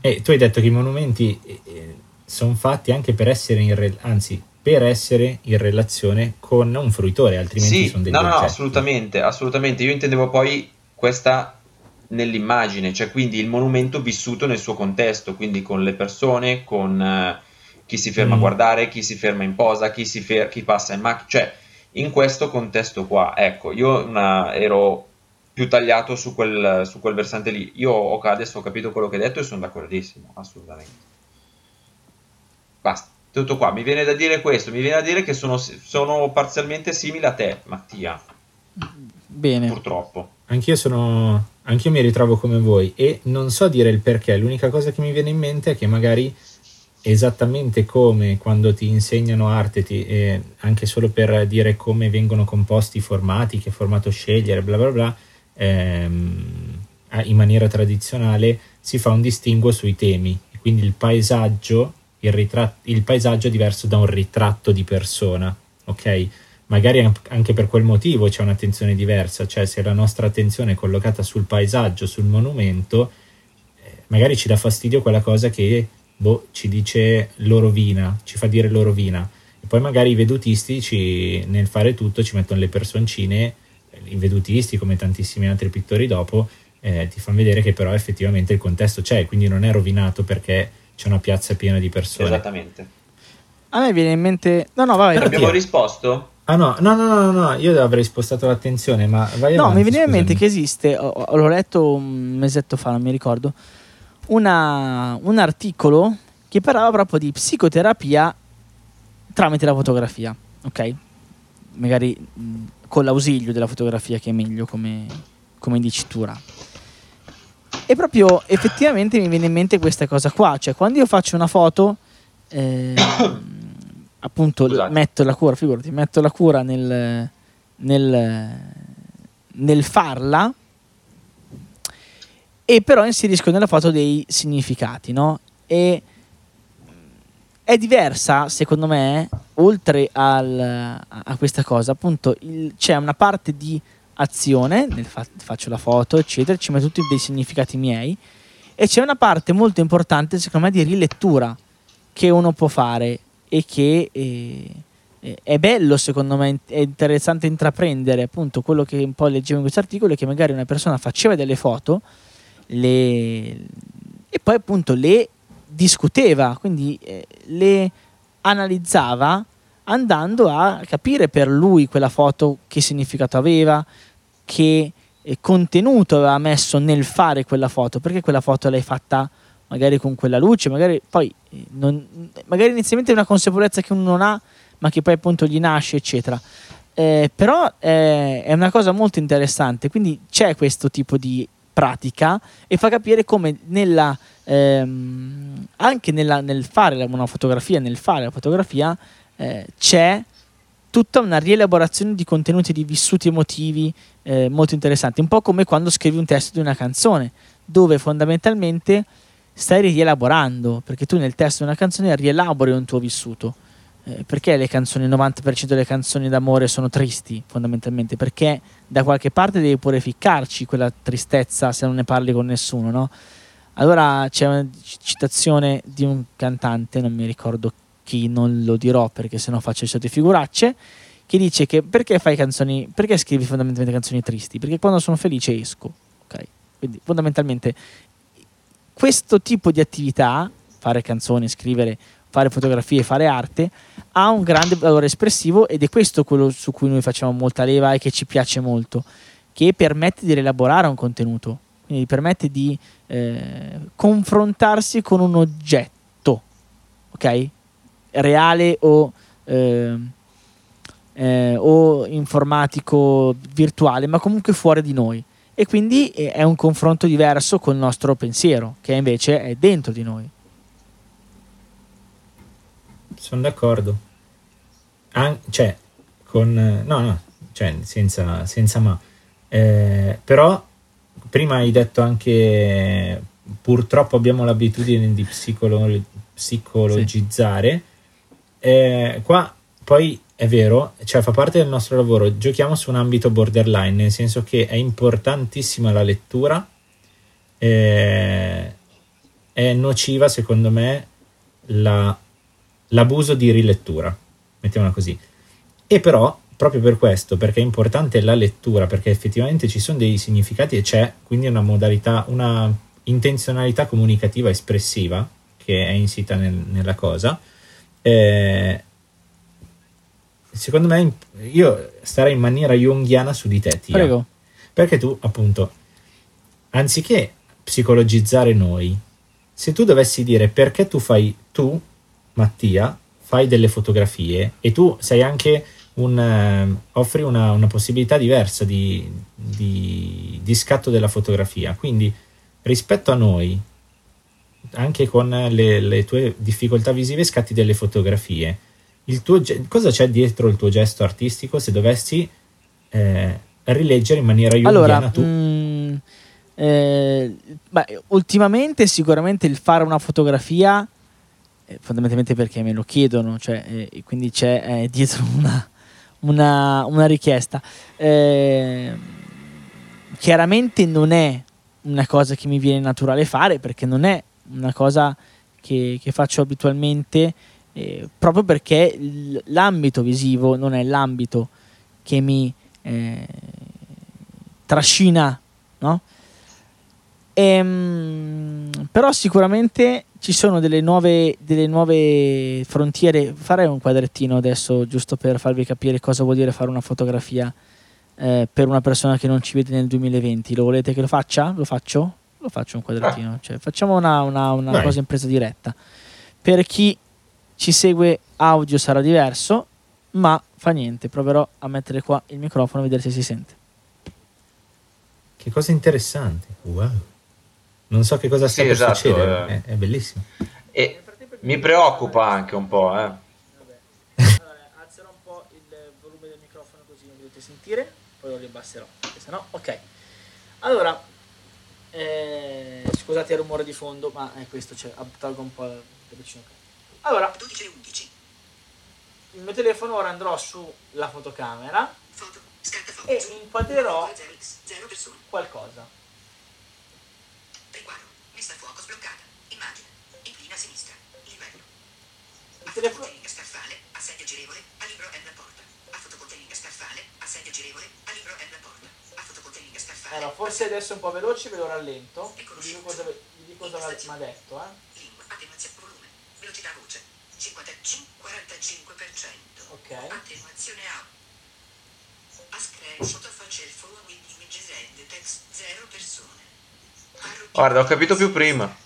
Eh, tu hai detto che i monumenti eh, eh sono fatti anche per essere in re- anzi per essere in relazione con un fruitore, altrimenti sì, sono degli no, no, oggetti. no, assolutamente, assolutamente. Io intendevo poi questa nell'immagine, cioè quindi il monumento vissuto nel suo contesto, quindi con le persone, con uh, chi si ferma mm. a guardare, chi si ferma in posa, chi, si fer- chi passa in macchina, cioè in questo contesto qua, ecco, io una, ero più tagliato su quel, su quel versante lì. Io ho, adesso ho capito quello che hai detto e sono d'accordissimo, assolutamente. Basta tutto qua. Mi viene da dire questo, mi viene da dire che sono, sono parzialmente simili a te, Mattia. Bene. Purtroppo. anch'io sono, anch'io mi ritrovo come voi e non so dire il perché, l'unica cosa che mi viene in mente è che magari esattamente come quando ti insegnano arte, ti, eh, anche solo per dire come vengono composti i formati, che formato scegliere, bla bla bla, ehm, in maniera tradizionale si fa un distinguo sui temi, quindi il paesaggio, il, ritratto, il paesaggio è diverso da un ritratto di persona, ok? Magari anche per quel motivo c'è un'attenzione diversa, cioè se la nostra attenzione è collocata sul paesaggio, sul monumento, eh, magari ci dà fastidio quella cosa che boh, ci dice l'orovina, ci fa dire l'orovina. E poi magari i vedutisti ci, nel fare tutto ci mettono le personcine, i vedutisti come tantissimi altri pittori dopo, eh, ti fanno vedere che però effettivamente il contesto c'è, quindi non è rovinato perché c'è una piazza piena di persone. Esattamente. A me viene in mente... No, no, vai. Abbiamo risposto? Ah no, no, no, no, no, io avrei spostato l'attenzione, ma vai No, avanti, mi viene in mente che esiste, ho- l'ho letto un mesetto fa, non mi ricordo, una- un articolo che parlava proprio di psicoterapia tramite la fotografia, ok? Magari mh, con l'ausilio della fotografia che è meglio come, come dicitura. E proprio effettivamente mi viene in mente questa cosa qua, cioè quando io faccio una foto, ehm, appunto Scusate. metto la cura, figurati, metto la cura nel, nel, nel farla e però inserisco nella foto dei significati, no? E è diversa, secondo me, oltre al- a questa cosa, appunto, il- c'è una parte di azione, fa- faccio la foto, eccetera, ci metto tutti dei significati miei, e c'è una parte molto importante, secondo me, di rilettura che uno può fare e che eh, eh, è bello, secondo me, è interessante intraprendere, appunto, quello che un po' leggevo in questo articolo, è che magari una persona faceva delle foto le, e poi appunto le discuteva, quindi eh, le analizzava andando a capire per lui quella foto che significato aveva, che eh, contenuto aveva messo nel fare quella foto, perché quella foto l'hai fatta magari con quella luce, magari poi eh, non- magari inizialmente è una consapevolezza che uno non ha, ma che poi appunto gli nasce, eccetera. Eh, però eh, è una cosa molto interessante, quindi c'è questo tipo di pratica e fa capire come nella, ehm, anche nella- nel fare una fotografia, nel fare la fotografia, eh, c'è tutta una rielaborazione di contenuti, di vissuti emotivi eh, molto interessanti, un po' come quando scrivi un testo di una canzone, dove fondamentalmente stai rielaborando, perché tu nel testo di una canzone rielabori un tuo vissuto. Eh, perché le canzoni, il 90% delle canzoni d'amore sono tristi, fondamentalmente? Perché da qualche parte devi pure ficcarci quella tristezza se non ne parli con nessuno, no? Allora c'è una citazione di un cantante, non mi ricordo chi, non lo dirò perché sennò faccio le solite figuracce, che dice che perché fai canzoni, perché scrivi fondamentalmente canzoni tristi? Perché quando sono felice esco, ok? Quindi fondamentalmente questo tipo di attività, fare canzoni, scrivere, fare fotografie, fare arte, ha un grande valore espressivo ed è questo quello su cui noi facciamo molta leva e che ci piace molto, che permette di rielaborare un contenuto, quindi permette di eh, confrontarsi con un oggetto, ok? Reale o, eh, eh, o informatico virtuale, ma comunque fuori di noi. E quindi eh, è un confronto diverso col nostro pensiero, che invece è dentro di noi. Sono d'accordo. An- cioè, con... No, no, cioè, senza, senza ma. Eh, però, prima hai detto anche... Purtroppo abbiamo l'abitudine di psicolo- psicologizzare. Eh, qua, poi, è vero, cioè fa parte del nostro lavoro. Giochiamo su un ambito borderline, nel senso che è importantissima la lettura. eh, è nociva, secondo me, la l'abuso di rilettura, mettiamola così. E però, proprio per questo, perché è importante la lettura, perché effettivamente ci sono dei significati e c'è quindi una modalità, una intenzionalità comunicativa espressiva che è insita nel- nella cosa. Eh, secondo me, io starei in maniera junghiana su di te, Tia. Prego. Perché tu, appunto, anziché psicologizzare noi, se tu dovessi dire perché tu fai, tu, Mattia, fai delle fotografie e tu sei anche un, eh, offri una, una, possibilità diversa di, di, di, scatto della fotografia. Quindi rispetto a noi, anche con le, le tue difficoltà visive, scatti delle fotografie. Tuo, cosa c'è dietro il tuo gesto artistico se dovessi eh, rileggere in maniera allora, tu? Mh, mm, eh, beh, ultimamente sicuramente il fare una fotografia eh, fondamentalmente perché me lo chiedono cioè, eh, quindi c'è eh, dietro una, una, una richiesta. Eh, chiaramente non è una cosa che mi viene naturale fare perché non è una cosa che, che faccio abitualmente eh, proprio perché l'ambito visivo non è l'ambito che mi eh, trascina, no? Ehm, però sicuramente ci sono delle nuove, delle nuove frontiere. Farei un quadrettino adesso giusto per farvi capire cosa vuol dire fare una fotografia eh, per una persona che non ci vede nel 2020. Lo volete che lo faccia? Lo faccio? Lo faccio un quadrettino. Cioè, facciamo una, una, una cosa in presa diretta. Per chi ci segue audio sarà diverso, ma fa niente. Proverò a mettere qua il microfono e vedere se si sente. Che cosa interessante. Wow. Non so che cosa sta sì, per esatto, succedere, eh. è, è, bellissimo. E mi preoccupa anche un po', eh. Allora, alzerò un po' il volume del microfono così non dovete sentire, poi lo riabbasserò, perché sennò, ok. Allora, eh, scusate il rumore di fondo, ma è questo, cioè, tolgo un po' da vicino. Allora, 12 11. Il mio telefono ora andrò sulla fotocamera foto, foto, e inquadrerò qualcosa. Messa a fuoco sbloccata. Immagine. Inclina a sinistra. Livello. A fotocontenga scaffale. Assedio girevole. A libro è la porta. A fotocontenga scaffale. Assedio girevole. A Allora, forse adesso è un po' veloce, ve lo rallento. Vi dico cosa, vi dico cosa mi ha detto, eh. Lingua, attenuazione volume. Velocità voce. 55, 45%. Ok. Attenuazione A. A screenshot faccia il forward images and text 0 persone. Guarda, ho capito più prima.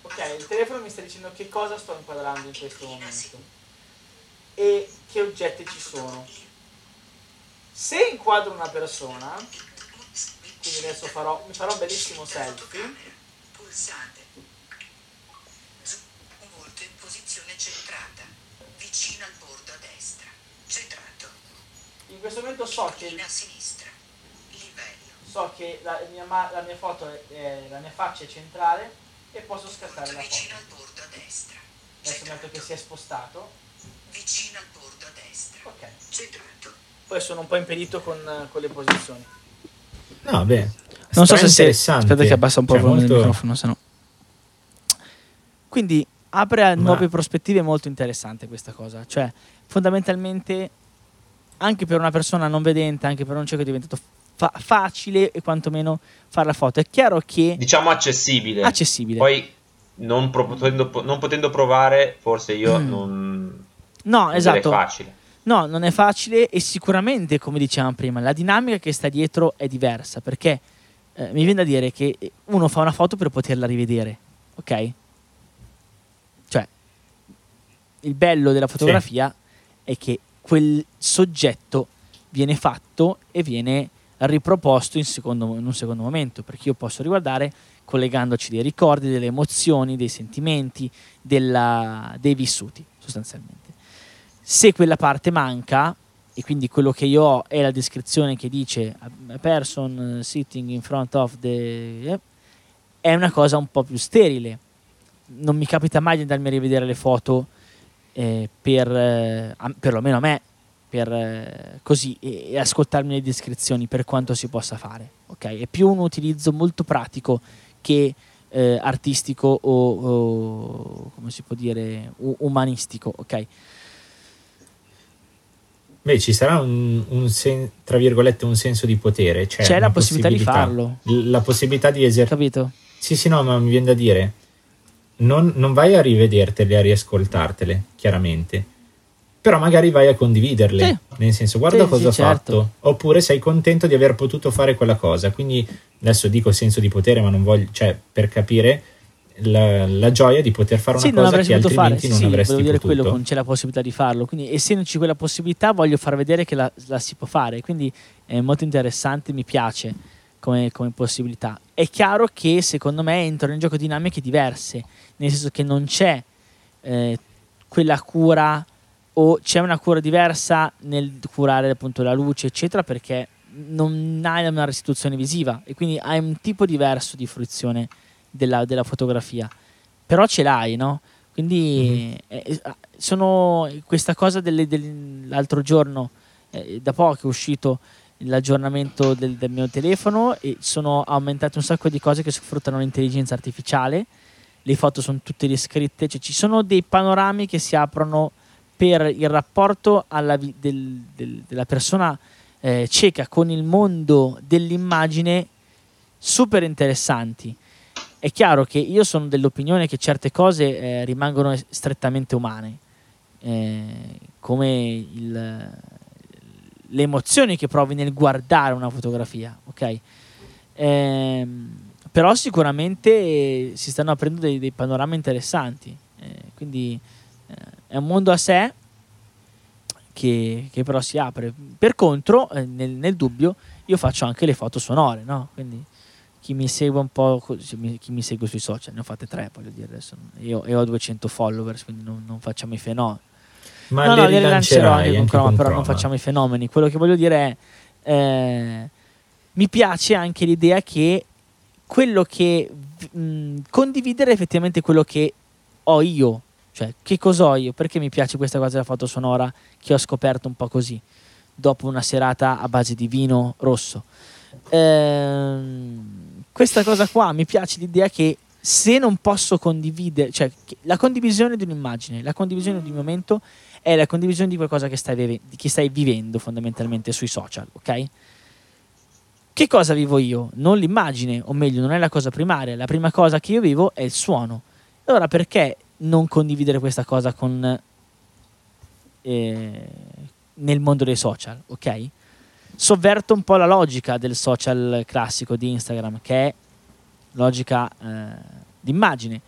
ok, il telefono mi sta dicendo che cosa sto inquadrando in questo momento e che oggetti ci sono. Se inquadro una persona, quindi adesso farò, mi farò un bellissimo selfie. Pulsante. Volto in posizione centrata, vicino al bordo a destra. Centrato in questo momento so che a sinistra livello so che la mia, la mia foto è, la mia faccia è centrale e posso scattare Punto la foto adesso metto che si è spostato vicino al bordo a destra ok centrato poi sono un po' impedito con, con le posizioni no beh non so se sei aspetta che abbassa un po' cioè, il molto... microfono se no quindi apre a Ma... nuove prospettive molto interessante questa cosa cioè fondamentalmente anche per una persona non vedente, anche per un cieco è diventato fa- facile e quantomeno fare la foto. È chiaro che... Diciamo accessibile. Accessibile. Poi non, pro- potendo, non potendo, provare, forse io mm. non... No, non esatto. È facile. No, non è facile e sicuramente, come dicevamo prima, la dinamica che sta dietro è diversa perché eh, mi viene da dire che uno fa una foto per poterla rivedere, ok? Cioè, il bello della fotografia sì. è che quel soggetto viene fatto e viene riproposto in, secondo, in, un secondo momento, perché io posso riguardare collegandoci dei ricordi, delle emozioni, dei sentimenti, della, dei vissuti sostanzialmente. Se quella parte manca, e quindi quello che io ho è la descrizione che dice a person sitting in front of the... è una cosa un po' più sterile. Non mi capita mai di andarmi a rivedere le foto eh, per, eh, perlomeno a me, per eh, così, e, e, ascoltarmi le descrizioni per quanto si possa fare. Okay? È più un utilizzo molto pratico che eh, artistico o, o, come si può dire, umanistico. Ok. Beh, ci sarà un, un sen- tra virgolette un senso di potere. Cioè C'è la possibilità, possibilità, di farlo. La possibilità di esercitare. Capito? Sì, sì, no, ma mi viene da dire non, non vai a rivedertele, a riascoltartele, chiaramente. Però magari vai a condividerle, sì. nel senso guarda sì, cosa sì, ho certo. fatto, oppure sei contento di aver potuto fare quella cosa. Quindi adesso dico senso di potere, ma non voglio, cioè per capire, la, la gioia di poter fare una sì, non cosa che fare. altrimenti Sì, non sì, avresti volevo dire potuto. quello, con- c'è la possibilità di farlo. Quindi, essendoci quella possibilità, voglio far vedere che la, la si può fare. Quindi è molto interessante, mi piace come, come possibilità. È chiaro che secondo me entrano in gioco dinamiche diverse, nel senso che non c'è eh, quella cura o c'è una cura diversa nel curare appunto la luce, eccetera, perché non hai una restituzione visiva e quindi hai un tipo diverso di fruizione della, della fotografia. Però ce l'hai, no? Quindi eh, eh, sono questa cosa delle- dell'altro giorno, eh, da poco è uscito l'aggiornamento del, del mio telefono e sono aumentate un sacco di cose che sfruttano l'intelligenza artificiale. Le foto sono tutte riscritte, cioè ci sono dei panorami che si aprono per il rapporto alla vi- del- del- della persona eh, cieca con il mondo dell'immagine super interessanti. È chiaro che io sono dell'opinione che certe cose eh, rimangono strettamente umane, eh, come il- le emozioni che provi nel guardare una fotografia, ok? Ehm, però sicuramente eh, si stanno aprendo dei, dei panorami interessanti, eh, quindi eh, è un mondo a sé che, che però si apre. Per contro, eh, nel, nel dubbio, io faccio anche le foto sonore, no? Quindi chi mi segue un po', chi mi segue sui social, ne ho fatte tre, voglio dire adesso. Io, io ho 200 followers, quindi non, non facciamo i fenomeni. Ma no, no, le rilancerò anche con Chroma, però non Chroma. facciamo i fenomeni. Quello che voglio dire è, eh, mi piace anche l'idea che quello che mh, condividere effettivamente quello che ho io, cioè che cosa ho io, perché mi piace questa cosa della foto sonora che ho scoperto un po' così, dopo una serata a base di vino rosso. Ehm, questa cosa qua mi piace l'idea che se non posso condividere, cioè la condivisione di un'immagine, la condivisione di un momento è la condivisione di qualcosa che stai, vive- che stai vivendo fondamentalmente sui social, ok? Che cosa vivo io? Non l'immagine, o meglio, non è la cosa primaria, la prima cosa che io vivo è il suono. Allora perché non condividere questa cosa con eh, nel mondo dei social, ok? Sovverto un po' la logica del social classico di Instagram, che è logica eh, d'immagine.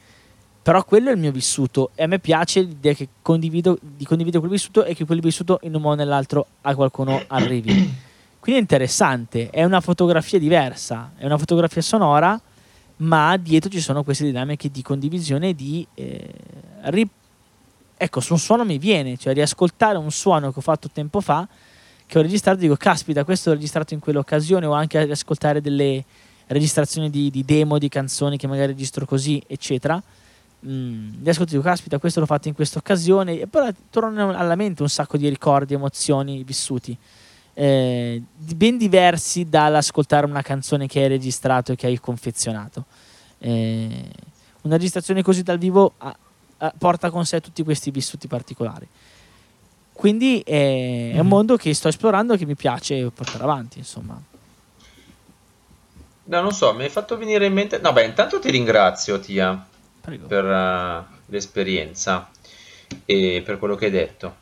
Però quello è il mio vissuto e a me piace l'idea che condivido, di condividere quel vissuto e che quel vissuto in un modo o nell'altro a qualcuno arrivi. Quindi è interessante, è una fotografia diversa, è una fotografia sonora, ma dietro ci sono queste dinamiche di condivisione di... eh, ri- ecco, su un suono mi viene, cioè riascoltare un suono che ho fatto tempo fa, che ho registrato, dico, caspita, questo l'ho registrato in quell'occasione, o anche riascoltare delle registrazioni di, di demo, di canzoni che magari registro così, eccetera. Mm, riascolto e dico, caspita, questo l'ho fatto in questa occasione, e poi tornano alla mente un sacco di ricordi, emozioni vissuti eh, ben diversi dall'ascoltare una canzone che hai registrato e che hai confezionato. Eh, una registrazione così dal vivo ha- ha- porta con sé tutti questi vissuti particolari. Quindi è, è un Mhm. mondo che sto esplorando e che mi piace portare avanti, insomma. No, non so, mi hai fatto venire in mente... No, beh, intanto ti ringrazio, Tia, Prego. per eh, l'esperienza e per quello che hai detto.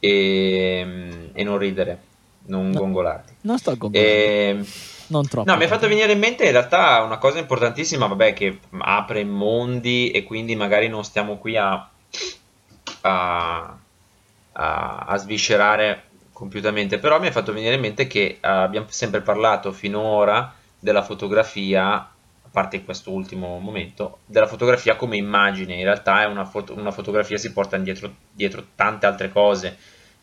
E, e non ridere, non No. gongolarti. Non sto gongolando, E, non troppo. No, mi è fatto venire in mente in realtà una cosa importantissima, vabbè, che apre mondi e quindi magari non stiamo qui a, a, a, a sviscerare compiutamente, però mi è fatto venire in mente che eh, abbiamo sempre parlato finora della fotografia, a parte in questo ultimo momento, della fotografia come immagine, in realtà è una, foto- una fotografia si porta dietro, dietro tante altre cose,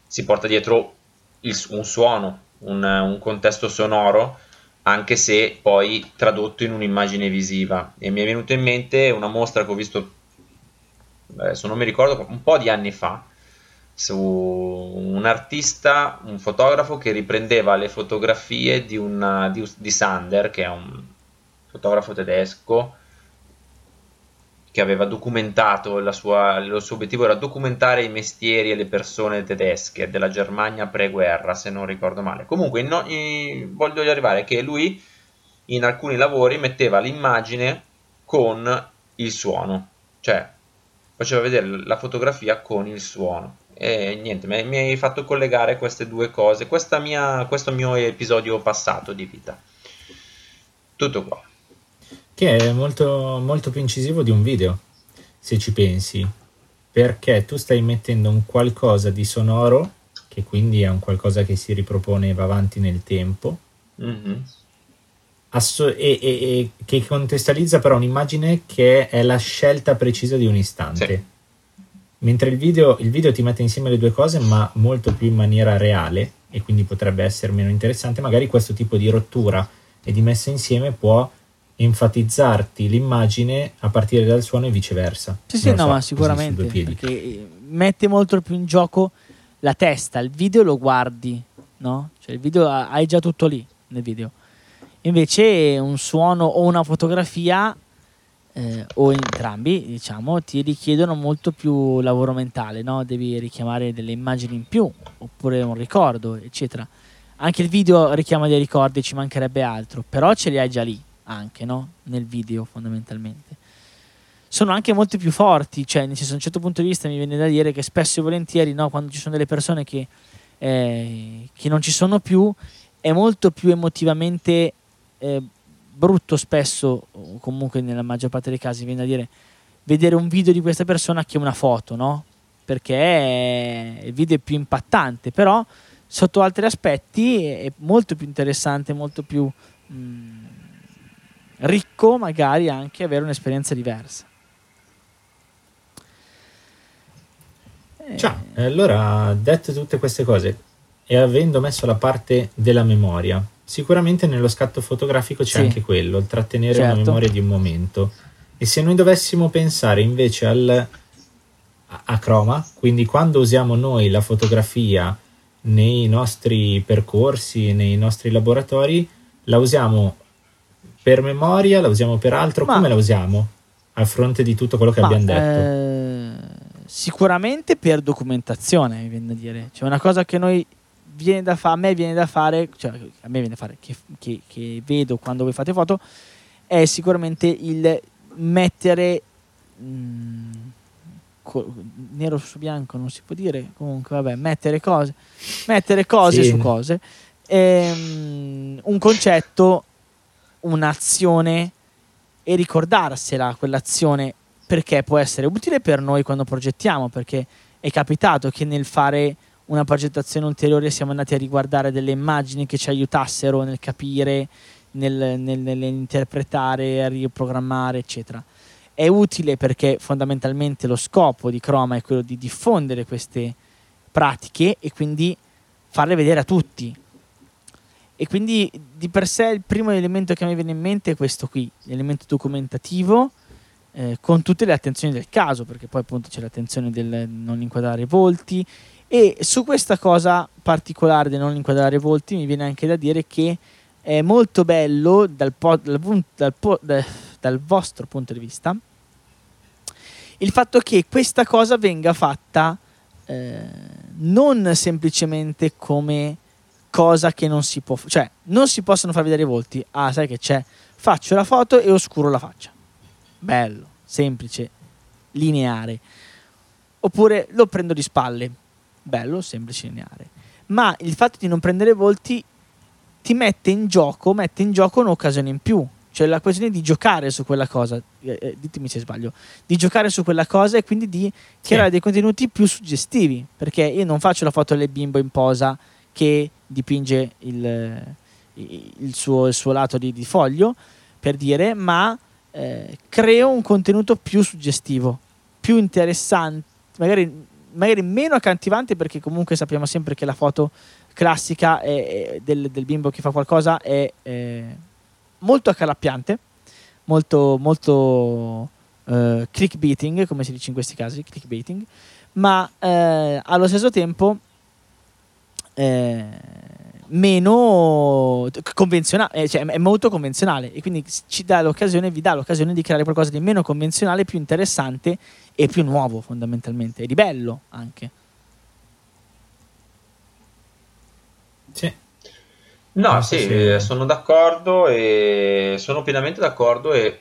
si porta dietro il- un suono, un, un contesto sonoro, anche se poi tradotto in un'immagine visiva. E mi è venuta in mente una mostra che ho visto, adesso non mi ricordo, un po' di anni fa, su un artista, un fotografo che riprendeva le fotografie di, una, di, di Sander, che è un fotografo tedesco che aveva documentato la sua, il suo obiettivo era documentare i mestieri e le persone tedesche della Germania pre-guerra, se non ricordo male. Comunque, no- in- voglio arrivare che lui in alcuni lavori metteva l'immagine con il suono, cioè faceva vedere la fotografia con il suono. E niente, mi hai fatto collegare queste due cose, mia, questo mio episodio passato di vita. Tutto qua. che è molto, molto più incisivo di un video, se ci pensi, perché tu stai mettendo un qualcosa di sonoro, che quindi è un qualcosa che si ripropone e va avanti nel tempo, Mhm. asso- e, e- e che contestualizza però un'immagine che è la scelta precisa di un istante. Sì. Mentre il video, il video ti mette insieme le due cose, ma molto più in maniera reale, e quindi potrebbe essere meno interessante. Magari questo tipo di rottura e di messa insieme può enfatizzarti l'immagine a partire dal suono e viceversa. Sì, sì, no, so, ma sicuramente. Perché eh, mette molto più in gioco la testa. Il video lo guardi, no? Cioè, il video ha- hai già tutto lì nel video. Invece un suono o una fotografia, eh, o entrambi, diciamo, ti richiedono molto più lavoro mentale, no? Devi richiamare delle immagini in più, oppure un ricordo, eccetera. Anche il video richiama dei ricordi, ci mancherebbe altro, però ce li hai già lì, anche, no? Nel video, fondamentalmente sono anche molto più forti, cioè nel senso, da un certo punto di vista mi viene da dire che spesso e volentieri, no, quando ci sono delle persone che, eh, che non ci sono più, è molto più emotivamente eh, brutto spesso, o comunque nella maggior parte dei casi viene da dire, vedere un video di questa persona che una foto, no? Perché il video è più impattante, però sotto altri aspetti è molto più interessante, molto più mh, ricco magari anche avere un'esperienza diversa. Eh, Ciao, allora dette tutte queste cose e avendo messo la parte della memoria, sicuramente nello scatto fotografico c'è Sì. anche quello, il trattenere una Certo. memoria di un momento. E se noi dovessimo pensare invece al, a, a croma, quindi quando usiamo noi la fotografia nei nostri percorsi, nei nostri laboratori, la usiamo per memoria, la usiamo per altro, Ma- come la usiamo? A fronte di tutto quello che Ma, abbiamo detto. eh, sicuramente per documentazione, mi viene da dire. Cioè, una cosa che noi viene da fa- a me viene da fare, cioè a me viene da fare, che, che- che vedo quando voi fate foto, è sicuramente il mettere mm, co- nero su bianco, non si può dire, comunque vabbè, mettere cose, mettere cose Sì. su cose, ehm, un concetto, un'azione e ricordarsela quell'azione perché può essere utile per noi quando progettiamo, perché è capitato che nel fare una progettazione ulteriore siamo andati a riguardare delle immagini che ci aiutassero nel capire, nel, nel- nell'interpretare, riprogrammare, eccetera. È utile perché fondamentalmente lo scopo di Chroma è quello di diffondere queste pratiche e quindi farle vedere a tutti. E quindi di per sé il primo elemento che mi viene in mente è questo qui, l'elemento documentativo, eh, con tutte le attenzioni del caso, perché poi appunto c'è l'attenzione del non inquadrare i volti. E su questa cosa particolare del non inquadrare volti mi viene anche da dire che è molto bello dal, po- dal dal po- da- dal vostro punto di vista il fatto che questa cosa venga fatta eh, non semplicemente come cosa che non si può, cioè non si possono far vedere i volti. Ah, sai che c'è? Faccio la foto e oscuro la faccia. Bello, semplice, lineare. Oppure lo prendo di spalle. Bello, semplice, lineare. Ma il fatto di non prendere volti ti mette in gioco, mette in gioco un'occasione in più. Cioè la questione di giocare su quella cosa, eh, eh, ditemi se sbaglio, di giocare su quella cosa e quindi di creare dei contenuti più suggestivi. Perché io non faccio la foto del bimbo in posa che dipinge il, il suo, il suo lato di, di foglio, per dire, ma eh, creo un contenuto più suggestivo, più interessante, magari, magari meno accattivante perché comunque sappiamo sempre che la foto classica è- è del, del bimbo che fa qualcosa è eh, molto accalappiante, molto, molto eh, clickbaiting, come si dice in questi casi, clickbaiting, ma eh, allo stesso tempo eh, meno convenzionale, cioè è molto convenzionale e quindi ci dà l'occasione, vi dà l'occasione di creare qualcosa di meno convenzionale, più interessante e più nuovo fondamentalmente, e di bello anche. Sì. No, sì, se- eh, sono d'accordo e sono pienamente d'accordo e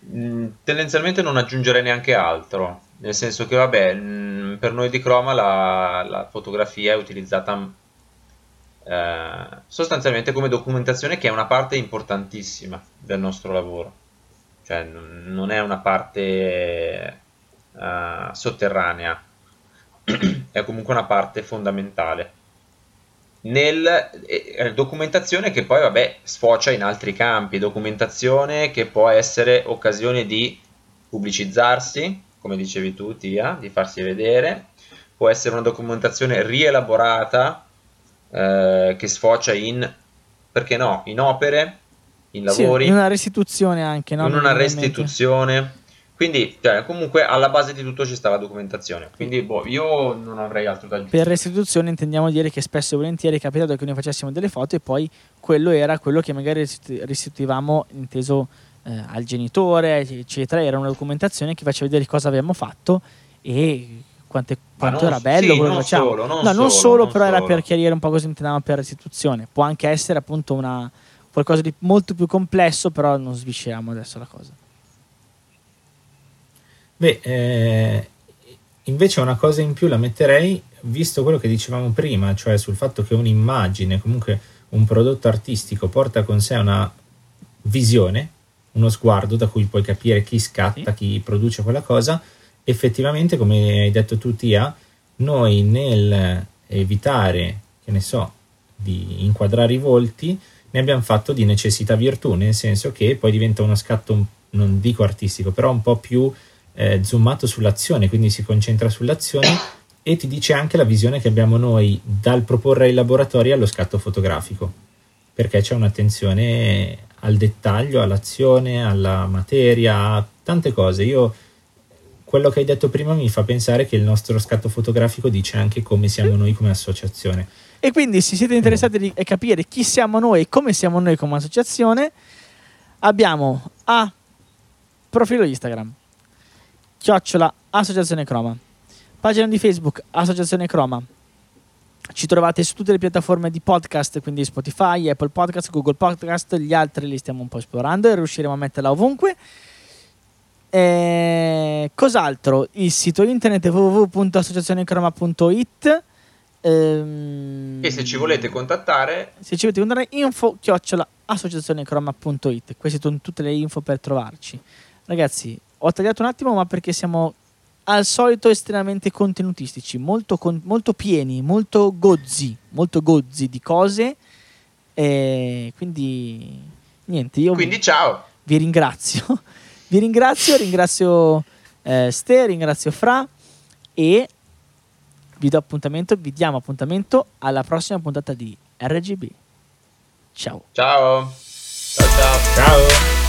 mh, tendenzialmente non aggiungerei neanche altro, nel senso che vabbè, mh, per noi di Chroma la, la fotografia è utilizzata eh, sostanzialmente come documentazione che è una parte importantissima del nostro lavoro. cioè n- non è una parte uh, sotterranea, è comunque una parte fondamentale. Nel eh, documentazione che poi vabbè sfocia in altri campi, documentazione che può essere occasione di pubblicizzarsi, come dicevi tu Tia, di farsi vedere, può essere una documentazione rielaborata eh, che sfocia in, perché no, in opere, in lavori. Sì, in una restituzione anche, no? In una restituzione. Quindi, cioè, comunque, alla base di tutto ci sta la documentazione. Quindi, boh, io non avrei altro da aggiungere. Per restituzione intendiamo dire che spesso e volentieri è capitato che noi facessimo delle foto e poi quello era quello che magari restituivamo inteso eh, al genitore, eccetera. Era una documentazione che faceva vedere cosa abbiamo fatto e quante, quanto era bello sì, quello che facciamo. Solo, non no, non solo, non però solo. era per chiarire un po' cosa intendevamo per restituzione. Può anche essere appunto una, qualcosa di molto più complesso, però non svisceriamo adesso la cosa. Beh, eh, invece una cosa in più la metterei, visto quello che dicevamo prima, cioè sul fatto che un'immagine, comunque un prodotto artistico porta con sé una visione, uno sguardo da cui puoi capire chi scatta, chi produce quella cosa, effettivamente, come hai detto tu Tia, noi nel evitare, che ne so, di inquadrare i volti, ne abbiamo fatto di necessità virtù, nel senso che poi diventa uno scatto, non dico artistico, però un po' più eh, zoomato sull'azione, quindi si concentra sull'azione e ti dice anche la visione che abbiamo noi dal proporre ai laboratori allo scatto fotografico, perché c'è un'attenzione al dettaglio, all'azione, alla materia, a tante cose. Io quello che hai detto prima mi fa pensare che il nostro scatto fotografico dice anche come siamo noi come associazione. E quindi se siete interessati a capire chi siamo noi e come siamo noi come associazione, abbiamo a profilo Instagram, chiocciola Associazione Croma, pagina di Facebook Associazione Croma. Ci trovate su tutte le piattaforme di podcast, quindi Spotify, Apple Podcast, Google Podcast, gli altri li stiamo un po' esplorando e riusciremo a metterla ovunque. Eh, cos'altro? Il sito internet www.associazionecroma.it ehm, e se ci volete contattare se ci volete contattare info chiocciola associazionecroma.it queste sono tutte le info per trovarci ragazzi ho tagliato un attimo ma perché siamo al solito estremamente contenutistici molto, con, molto pieni molto gozzi molto gozzi di cose e quindi niente io quindi ciao vi ringrazio vi ringrazio, ringrazio eh, Ste, ringrazio Fra e vi do appuntamento, vi diamo appuntamento alla prossima puntata di RGB. Ciao. Ciao. Ciao ciao. Ciao.